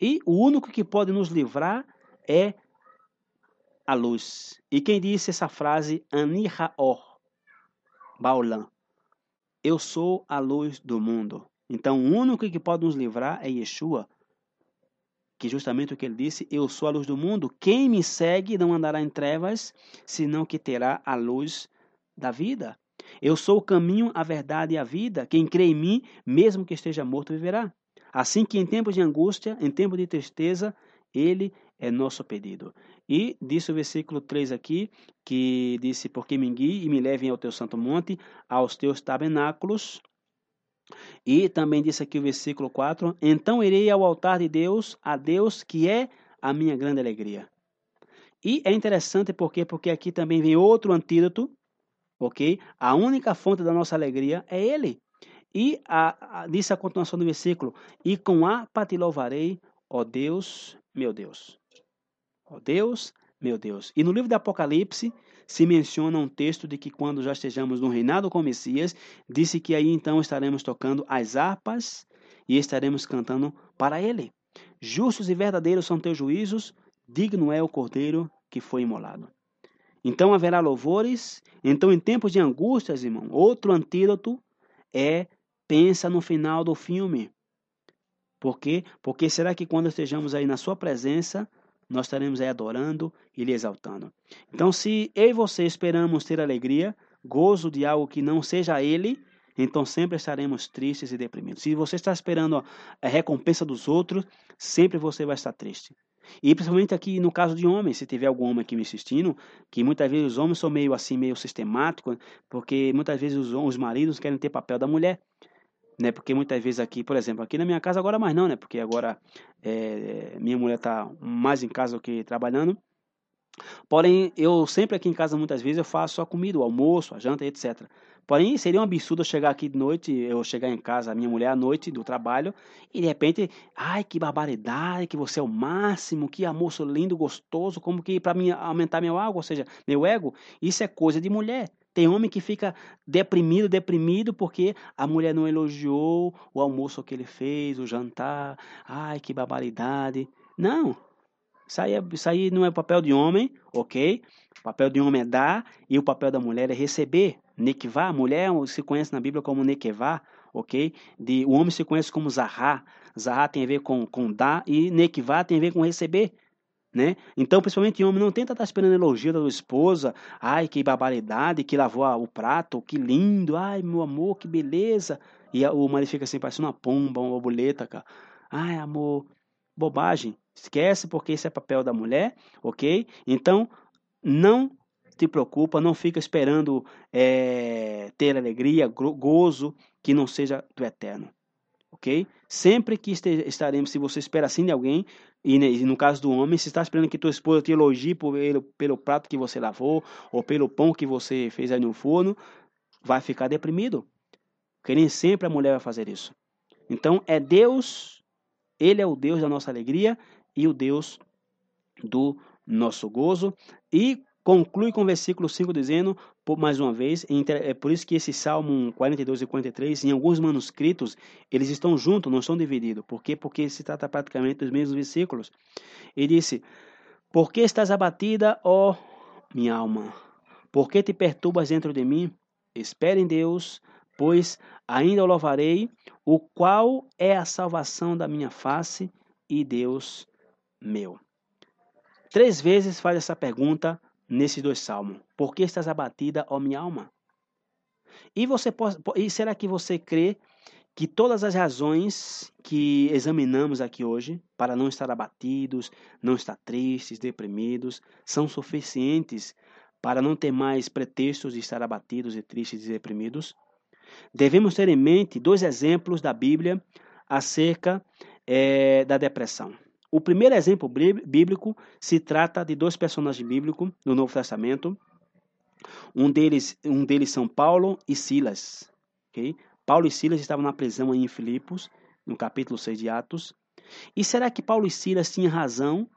E o único que pode nos livrar é a luz. E quem disse essa frase, Anihaor, Baolam. Eu sou a luz do mundo. Então, o único que pode nos livrar é Yeshua, que justamente o que ele disse, eu sou a luz do mundo. Quem me segue não andará em trevas, senão que terá a luz da vida. Eu sou o caminho, a verdade e a vida. Quem crê em mim, mesmo que esteja morto, viverá. Assim que em tempos de angústia, em tempos de tristeza, ele é nosso pedido. E disse o versículo 3 aqui, que disse: Porque me guie e me levem ao teu santo monte, aos teus tabernáculos. E também disse aqui o versículo 4: Então irei ao altar de Deus, a Deus que é a minha grande alegria. E é interessante porque porque aqui também vem outro antídoto, ok? A única fonte da nossa alegria é Ele. E a, a, disse a continuação do versículo: E com a te louvarei, ó Deus, meu Deus. Deus, meu Deus. E no livro do Apocalipse se menciona um texto de que quando já estejamos no reinado com Messias, disse que aí então estaremos tocando as harpas e estaremos cantando para ele. Justos e verdadeiros são teus juízos, digno é o cordeiro que foi imolado. Então haverá louvores. Então, em tempos de angústias, irmão, outro antídoto é pensa no final do filme. Por quê? Porque será que quando estejamos aí na sua presença, nós estaremos aí adorando e lhe exaltando. Então, se eu e você esperamos ter alegria, gozo de algo que não seja Ele, então sempre estaremos tristes e deprimidos. Se você está esperando a recompensa dos outros, sempre você vai estar triste. E principalmente aqui no caso de homens, se tiver algum homem aqui me assistindo, que muitas vezes os homens são meio assim, meio sistemáticos, porque muitas vezes os, os maridos querem ter papel da mulher né? Porque muitas vezes aqui, por exemplo, aqui na minha casa agora mais não, né? Porque agora é, minha mulher está mais em casa do que trabalhando. Porém, eu sempre aqui em casa muitas vezes eu faço a comida, o almoço, a janta, etc. Porém, seria um absurdo eu chegar aqui de noite, eu chegar em casa, a minha mulher à noite do trabalho, e de repente, ai, que barbaridade, que você é o máximo, que almoço lindo, gostoso, como que para mim aumentar meu ego, ou seja, meu ego, isso é coisa de mulher. Tem homem que fica deprimido, deprimido, porque a mulher não elogiou o almoço que ele fez, o jantar. Ai, que barbaridade. Não. Isso aí, é, isso aí não é papel de homem, ok? O papel de homem é dar e o papel da mulher é receber. Nekvá, mulher se conhece na Bíblia como Nekvá, ok? De, o homem se conhece como Zahá. Zahá tem a ver com, com dar e Nekvá tem a ver com receber. Né? Então, principalmente homem, não tenta estar esperando elogio da esposa. Ai, que barbaridade, que lavou o prato, que lindo, ai, meu amor, que beleza. E o marido fica assim, parecendo uma pomba, uma borboleta, cara. Ai, amor, bobagem. Esquece, porque esse é papel da mulher, ok? Então, não te preocupa, não fica esperando é, ter alegria, gozo, que não seja do eterno ok? Sempre que estaremos, se você espera assim de alguém, e no caso do homem, se está esperando que tua esposa te elogie pelo, pelo prato que você lavou, ou pelo pão que você fez aí no forno, vai ficar deprimido. Porque nem sempre a mulher vai fazer isso. Então, é Deus, Ele é o Deus da nossa alegria e o Deus do nosso gozo. E conclui com o versículo 5 dizendo, por, mais uma vez, é por isso que esse Salmo 42 e 43, em alguns manuscritos, eles estão juntos, não estão divididos. Por quê? Porque se trata praticamente dos mesmos versículos. E disse, Por que estás abatida, ó minha alma? Por que te perturbas dentro de mim? Espere em Deus, pois ainda o louvarei, o qual é a salvação da minha face e Deus meu. Três vezes faz essa pergunta nesses dois salmos. Por que estás abatida, ó minha alma? E, você pode, e será que você crê que todas as razões que examinamos aqui hoje para não estar abatidos, não estar tristes, deprimidos, são suficientes para não ter mais pretextos de estar abatidos e tristes e deprimidos? Devemos ter em mente dois exemplos da Bíblia acerca é, da depressão. O primeiro exemplo bíblico se trata de dois personagens bíblicos no Novo Testamento. Um deles, um deles são Paulo e Silas. Okay? Paulo e Silas estavam na prisão em Filipos, no capítulo 6 de Atos. E será que Paulo e Silas tinham razão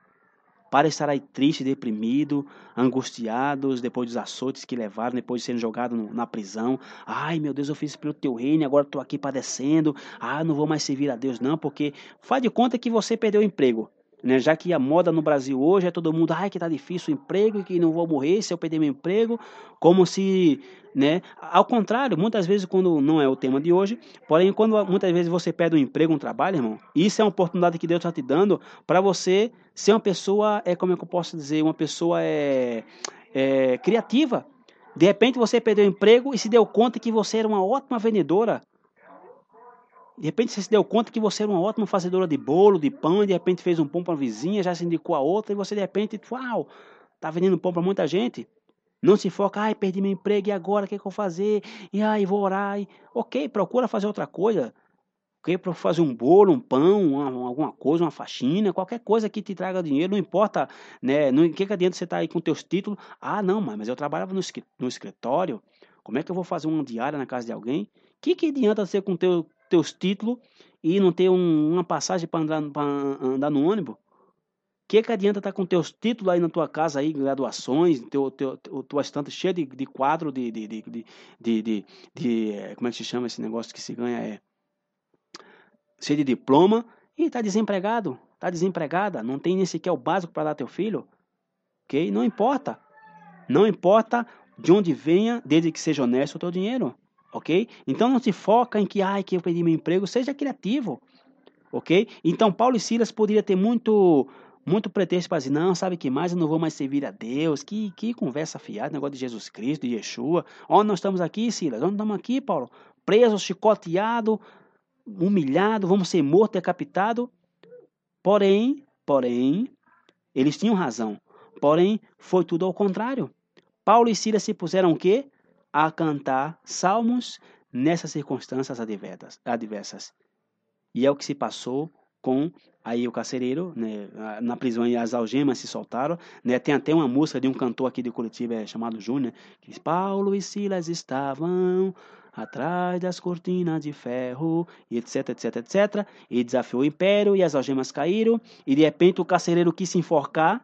para estar aí triste, deprimido, angustiados depois dos açoites que levaram, depois de serem jogados na prisão. Ai, meu Deus, eu fiz pelo teu reino, agora estou aqui padecendo. Ah, não vou mais servir a Deus, não, porque faz de conta que você perdeu o emprego. Né? Já que a moda no Brasil hoje é todo mundo, ai que tá difícil o emprego, que não vou morrer se eu perder meu emprego, como se, né? Ao contrário, muitas vezes quando não é o tema de hoje, porém quando muitas vezes você perde um emprego, um trabalho, irmão, isso é uma oportunidade que Deus está te dando para você ser uma pessoa, é como é que eu posso dizer, uma pessoa é, é criativa. De repente você perdeu o emprego e se deu conta que você era uma ótima vendedora, de repente você se deu conta que você era uma ótima fazedora de bolo, de pão, e de repente fez um pão para a vizinha, já se indicou a outra, e você de repente, uau, tá vendendo pão para muita gente. Não se foca, ai, perdi meu emprego, e agora o que, é que eu vou fazer? E ai, vou orar. E... Ok, procura fazer outra coisa. Ok, para fazer um bolo, um pão, uma, alguma coisa, uma faxina, qualquer coisa que te traga dinheiro, não importa, né? Não, que, que adianta você estar tá aí com teus títulos? Ah, não, mas eu trabalhava no, no escritório, como é que eu vou fazer uma diária na casa de alguém? O que, que adianta ser com teu teus títulos e não ter um, uma passagem para andar, andar no ônibus? Que, que adianta estar tá com teus títulos aí na tua casa, aí, graduações, teu, teu, teu, tua estante cheia de, de quadro, de, de, de, de, de, de, de, eh, Como é que se chama esse negócio que se ganha? É. Cheio de diploma e está desempregado, está desempregada, não tem nem sequer o básico para dar teu filho. Ok? Não importa. Não importa de onde venha, desde que seja honesto o teu dinheiro ok? Então não se foca em que, ai, que eu perdi meu emprego, seja criativo, ok? Então Paulo e Silas poderiam ter muito muito pretexto para dizer, não, sabe que mais, eu não vou mais servir a Deus, que, que conversa fiada, negócio de Jesus Cristo, de Yeshua, onde nós estamos aqui, Silas, onde estamos aqui, Paulo? Preso, chicoteado, humilhado, vamos ser morto, decapitado, porém, porém, eles tinham razão, porém, foi tudo ao contrário, Paulo e Silas se puseram o quê? A cantar salmos nessas circunstâncias adversas. E é o que se passou com aí o carcereiro, né, na prisão e as algemas se soltaram, né, tem até uma música de um cantor aqui de Curitiba é, chamado Júnior, que diz, Paulo e Silas estavam atrás das cortinas de ferro, e etc, etc, etc, e desafiou o império, e as algemas caíram, e de repente o carcereiro quis se enforcar,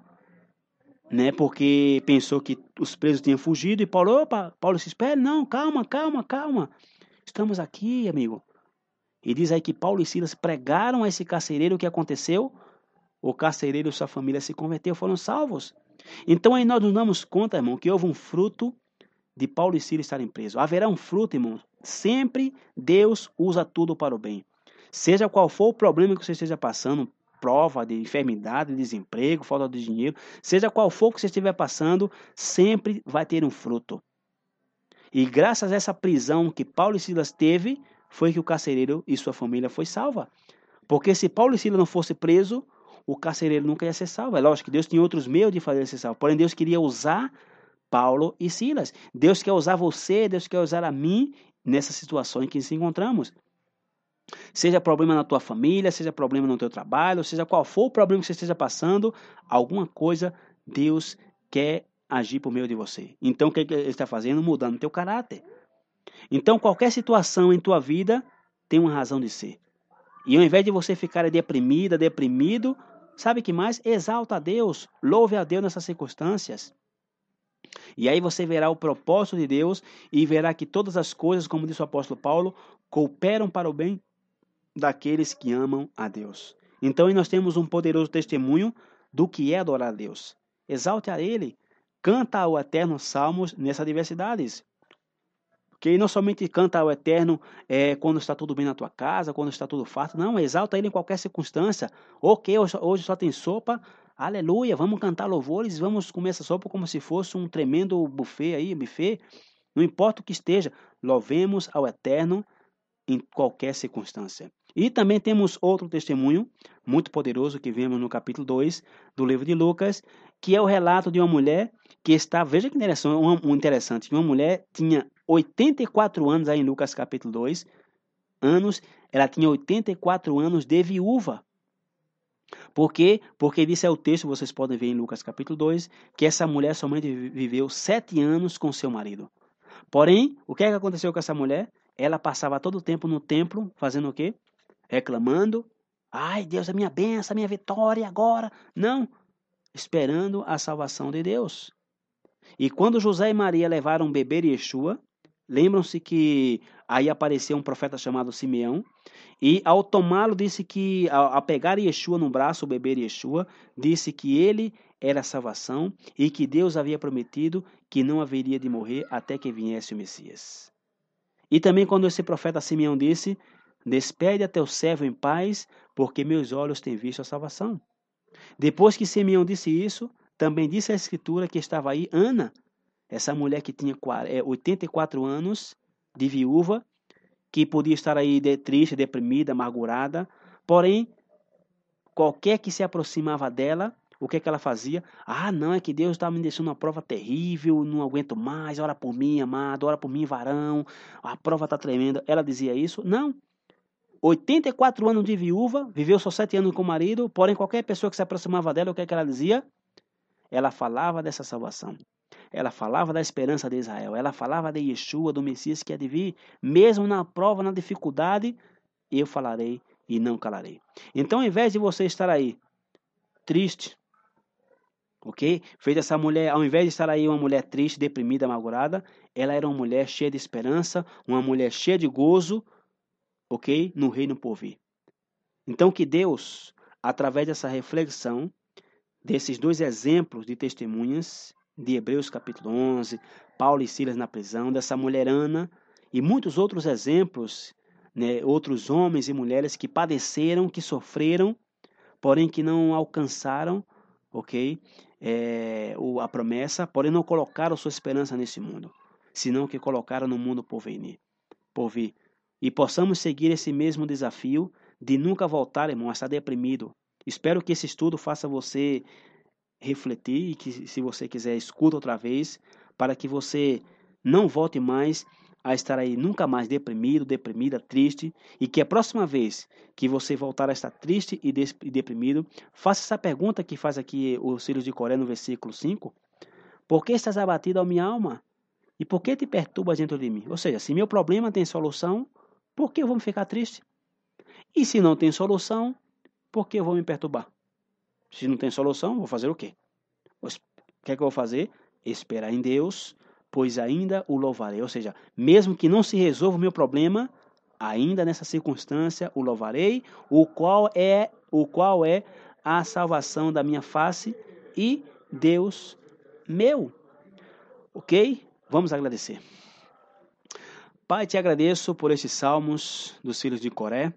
né? Porque pensou que os presos tinham fugido e Paulo, opa, Paulo se espera, não, calma, calma, calma. Estamos aqui, amigo. E diz aí que Paulo e Silas pregaram a esse carcereiro o que aconteceu. O carcereiro e sua família se converteram, foram salvos. Então aí nós nos damos conta, irmão, que houve um fruto de Paulo e Silas estarem presos. Haverá um fruto, irmão. Sempre Deus usa tudo para o bem. Seja qual for o problema que você esteja passando, prova de enfermidade, de desemprego, falta de dinheiro, seja qual for que você estiver passando, sempre vai ter um fruto. E graças a essa prisão que Paulo e Silas teve, foi que o carcereiro e sua família foi salva. Porque se Paulo e Silas não fosse preso, o carcereiro nunca ia ser salvo. É lógico que Deus tinha outros meios de fazer ser salvo. Porém, Deus queria usar Paulo e Silas. Deus quer usar você, Deus quer usar a mim nessa situação em que nos encontramos. Seja problema na tua família, seja problema no teu trabalho, seja qual for o problema que você esteja passando, alguma coisa Deus quer agir por meio de você. Então o que ele está fazendo? Mudando teu caráter. Então qualquer situação em tua vida tem uma razão de ser. E ao invés de você ficar deprimida, deprimido, sabe que mais? Exalta a Deus, louve a Deus nessas circunstâncias. E aí você verá o propósito de Deus e verá que todas as coisas, como disse o apóstolo Paulo, cooperam para o bem daqueles que amam a Deus. Então, nós temos um poderoso testemunho do que é adorar a Deus. Exalte a Ele, canta ao Eterno salmos nessas diversidades. Que não somente canta ao Eterno é, quando está tudo bem na tua casa, quando está tudo farto. Não, exalta Ele em qualquer circunstância. Ok, hoje só tem sopa. Aleluia, vamos cantar louvores, vamos comer essa sopa como se fosse um tremendo buffet aí, buffet. Não importa o que esteja, louvemos ao Eterno em qualquer circunstância. E também temos outro testemunho muito poderoso que vemos no capítulo 2 do livro de Lucas, que é o relato de uma mulher que está, veja que interessante, uma mulher tinha 84 anos aí em Lucas capítulo 2, anos, ela tinha 84 anos de viúva. Por quê? Porque disse é o texto, vocês podem ver em Lucas capítulo 2, que essa mulher somente viveu sete anos com seu marido. Porém, o que, é que aconteceu com essa mulher? Ela passava todo o tempo no templo, fazendo o quê? reclamando. Ai, Deus, a minha benção, a minha vitória agora. Não, esperando a salvação de Deus. E quando José e Maria levaram beber Yeshua, Lembram-se que aí apareceu um profeta chamado Simeão, e ao tomá-lo, disse que, ao, pegar Yeshua no braço, o bebê Yeshua, disse que ele era a salvação e que Deus havia prometido que não haveria de morrer até que viesse o Messias. E também quando esse profeta Simeão disse: Despede a teu servo em paz, porque meus olhos têm visto a salvação. Depois que Simeão disse isso, também disse a Escritura que estava aí Ana, essa mulher que tinha 84 é, anos, de viúva, que podia estar aí triste, deprimida, amargurada, porém, qualquer que se aproximava dela, o que, é que ela fazia? Ah, não, é que Deus está me deixando uma prova terrível, não aguento mais, ora por mim, amado, ora por mim, varão, a prova está tremenda. Ela dizia isso? Não. 84 anos de viúva, viveu só 7 anos com o marido, porém qualquer pessoa que se aproximava dela, o que, é que ela dizia? Ela falava dessa salvação. Ela falava da esperança de Israel. Ela falava de Yeshua, do Messias que é de vir. Mesmo na prova, na dificuldade, eu falarei e não calarei. Então, ao invés de você estar aí triste, ok? Fez essa mulher, ao invés de estar aí uma mulher triste, deprimida, amargurada, ela era uma mulher cheia de esperança, uma mulher cheia de gozo, ok? No reino por vir. Então, que Deus, através dessa reflexão, desses dois exemplos de testemunhas, de Hebreus capítulo 11, Paulo e Silas na prisão, dessa mulher Ana e muitos outros exemplos, né, outros homens e mulheres que padeceram, que sofreram, porém que não alcançaram, ok, é, a promessa, porém não colocaram sua esperança nesse mundo, senão que colocaram no mundo por vir, por vir. E possamos seguir esse mesmo desafio de nunca voltar, irmão, a estar deprimido. Espero que esse estudo faça você refletir e que, se você quiser, escuta outra vez, para que você não volte mais a estar aí nunca mais deprimido, deprimida, triste, e que a próxima vez que você voltar a estar triste e, deprimido, faça essa pergunta que faz aqui o Círio de Coré no versículo 5. Por que estás abatido a minha alma? E por que te perturbas dentro de mim? Ou seja, se meu problema tem solução, por que eu vou me ficar triste? E se não tem solução, por que eu vou me perturbar? Se não tem solução, vou fazer o quê? O que é que eu vou fazer? Esperar em Deus, pois ainda o louvarei. Ou seja, mesmo que não se resolva o meu problema, ainda nessa circunstância o louvarei, o qual é o qual é a salvação da minha face e Deus meu. OK? Vamos agradecer. Pai, te agradeço por esses salmos dos filhos de Coré.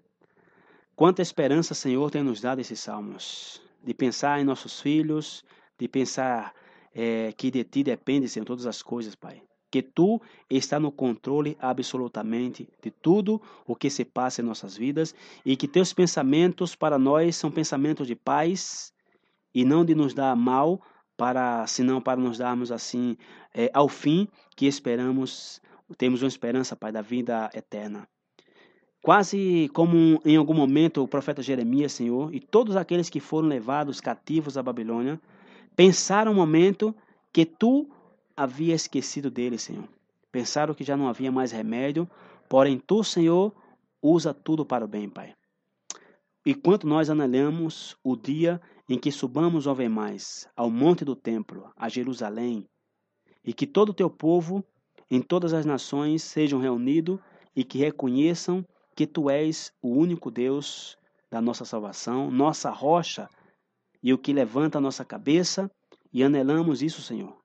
Quanta esperança, Senhor, tem nos dado esses salmos de pensar em nossos filhos, de pensar é, que de ti depende, Senhor, todas as coisas, Pai. Que tu está no controle absolutamente de tudo o que se passa em nossas vidas e que teus pensamentos para nós são pensamentos de paz e não de nos dar mal, para senão para nos darmos assim é, ao fim que esperamos, temos uma esperança, Pai, da vida eterna. Quase como em algum momento o profeta Jeremias, Senhor, e todos aqueles que foram levados cativos à Babilônia, pensaram um momento que tu havia esquecido deles, Senhor. Pensaram que já não havia mais remédio, porém tu, Senhor, usa tudo para o bem, Pai. E quanto nós anelamos o dia em que subamos ao mais ao monte do templo, a Jerusalém, e que todo o teu povo em todas as nações sejam reunidos e que reconheçam que tu és o único Deus da nossa salvação, nossa rocha e o que levanta a nossa cabeça, e anelamos isso, Senhor.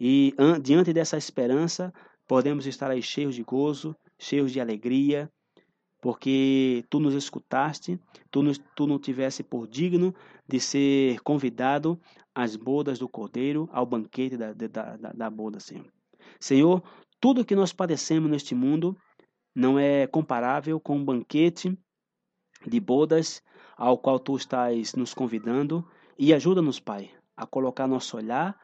E diante dessa esperança, podemos estar aí cheios de gozo, cheios de alegria, porque tu nos escutaste, tu, nos, tu não tivesse por digno de ser convidado às bodas do Cordeiro, ao banquete da, da, da, da boda, Senhor. Senhor, tudo que nós padecemos neste mundo não é comparável com um banquete de bodas ao qual tu estás nos convidando e ajuda-nos, Pai, a colocar nosso olhar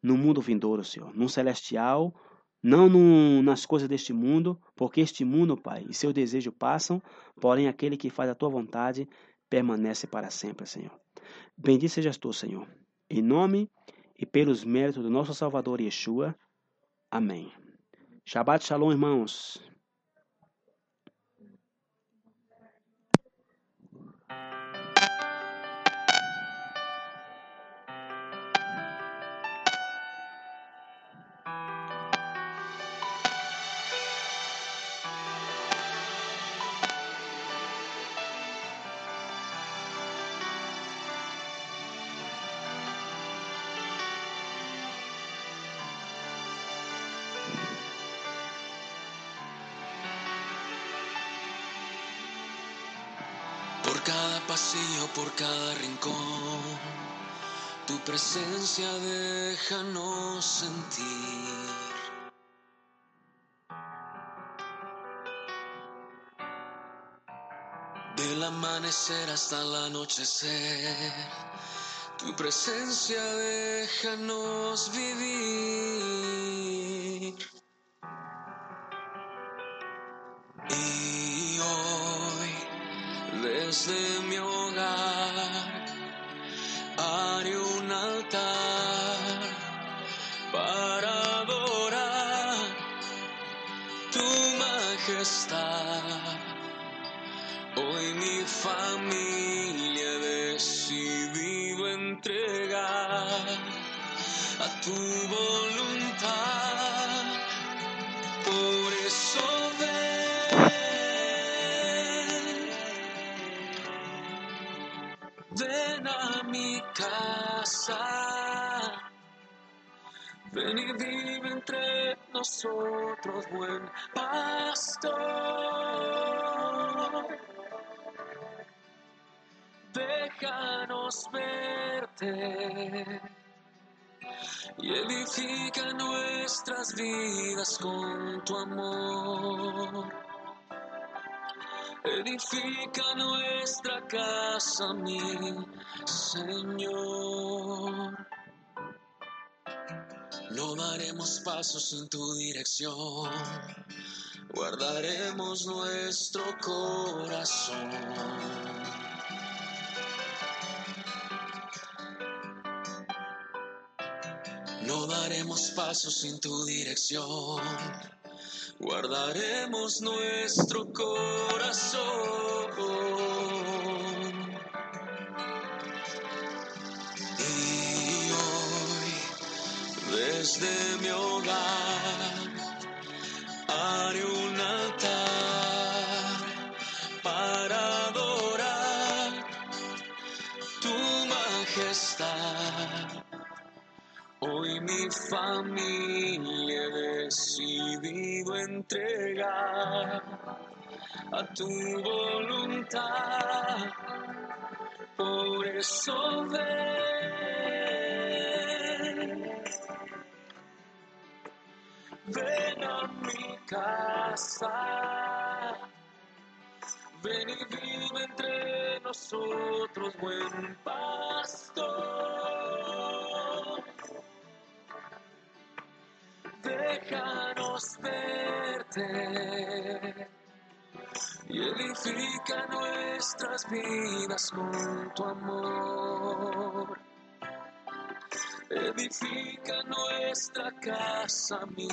no mundo vindouro, Senhor, no celestial, não no, nas coisas deste mundo, porque este mundo, Pai, e seu desejo passam, porém aquele que faz a tua vontade permanece para sempre, Senhor. Bendito sejas tu, Senhor, em nome e pelos méritos do nosso Salvador Yeshua. Amém. Shabbat Shalom, irmãos. Por cada rincón. Tu presencia déjanos sentir. Del amanecer hasta el anochecer, tu presencia déjanos vivir. Y hoy, desde mi nosotros, buen pastor. Déjanos verte y edifica nuestras vidas con tu amor. Edifica nuestra casa, mi Señor. No daremos pasos en tu dirección, guardaremos nuestro corazón. No daremos pasos sin tu dirección, guardaremos nuestro corazón. Desde mi hogar, haré un altar para adorar tu majestad. Hoy mi familia he decidido entregar a tu voluntad. Por eso ven, ven a mi casa. Ven y vive entre nosotros, buen pastor. Déjanos verte y edifica nuestras vidas con tu amor. Edifica nuestra casa, mi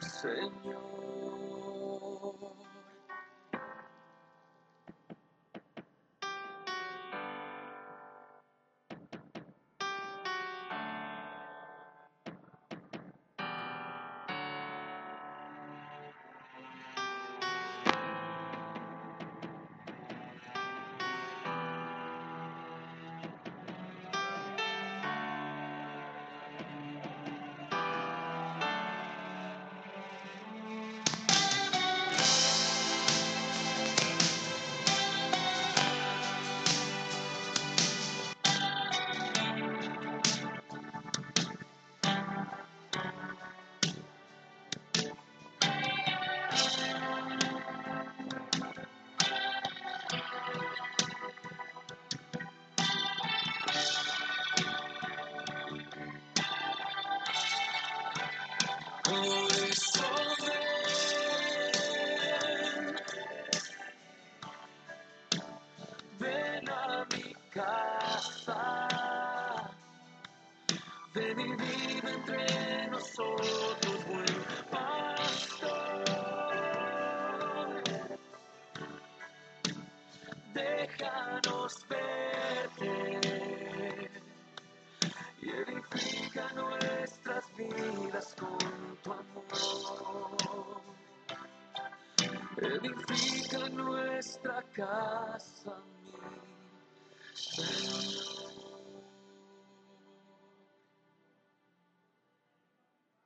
Señor.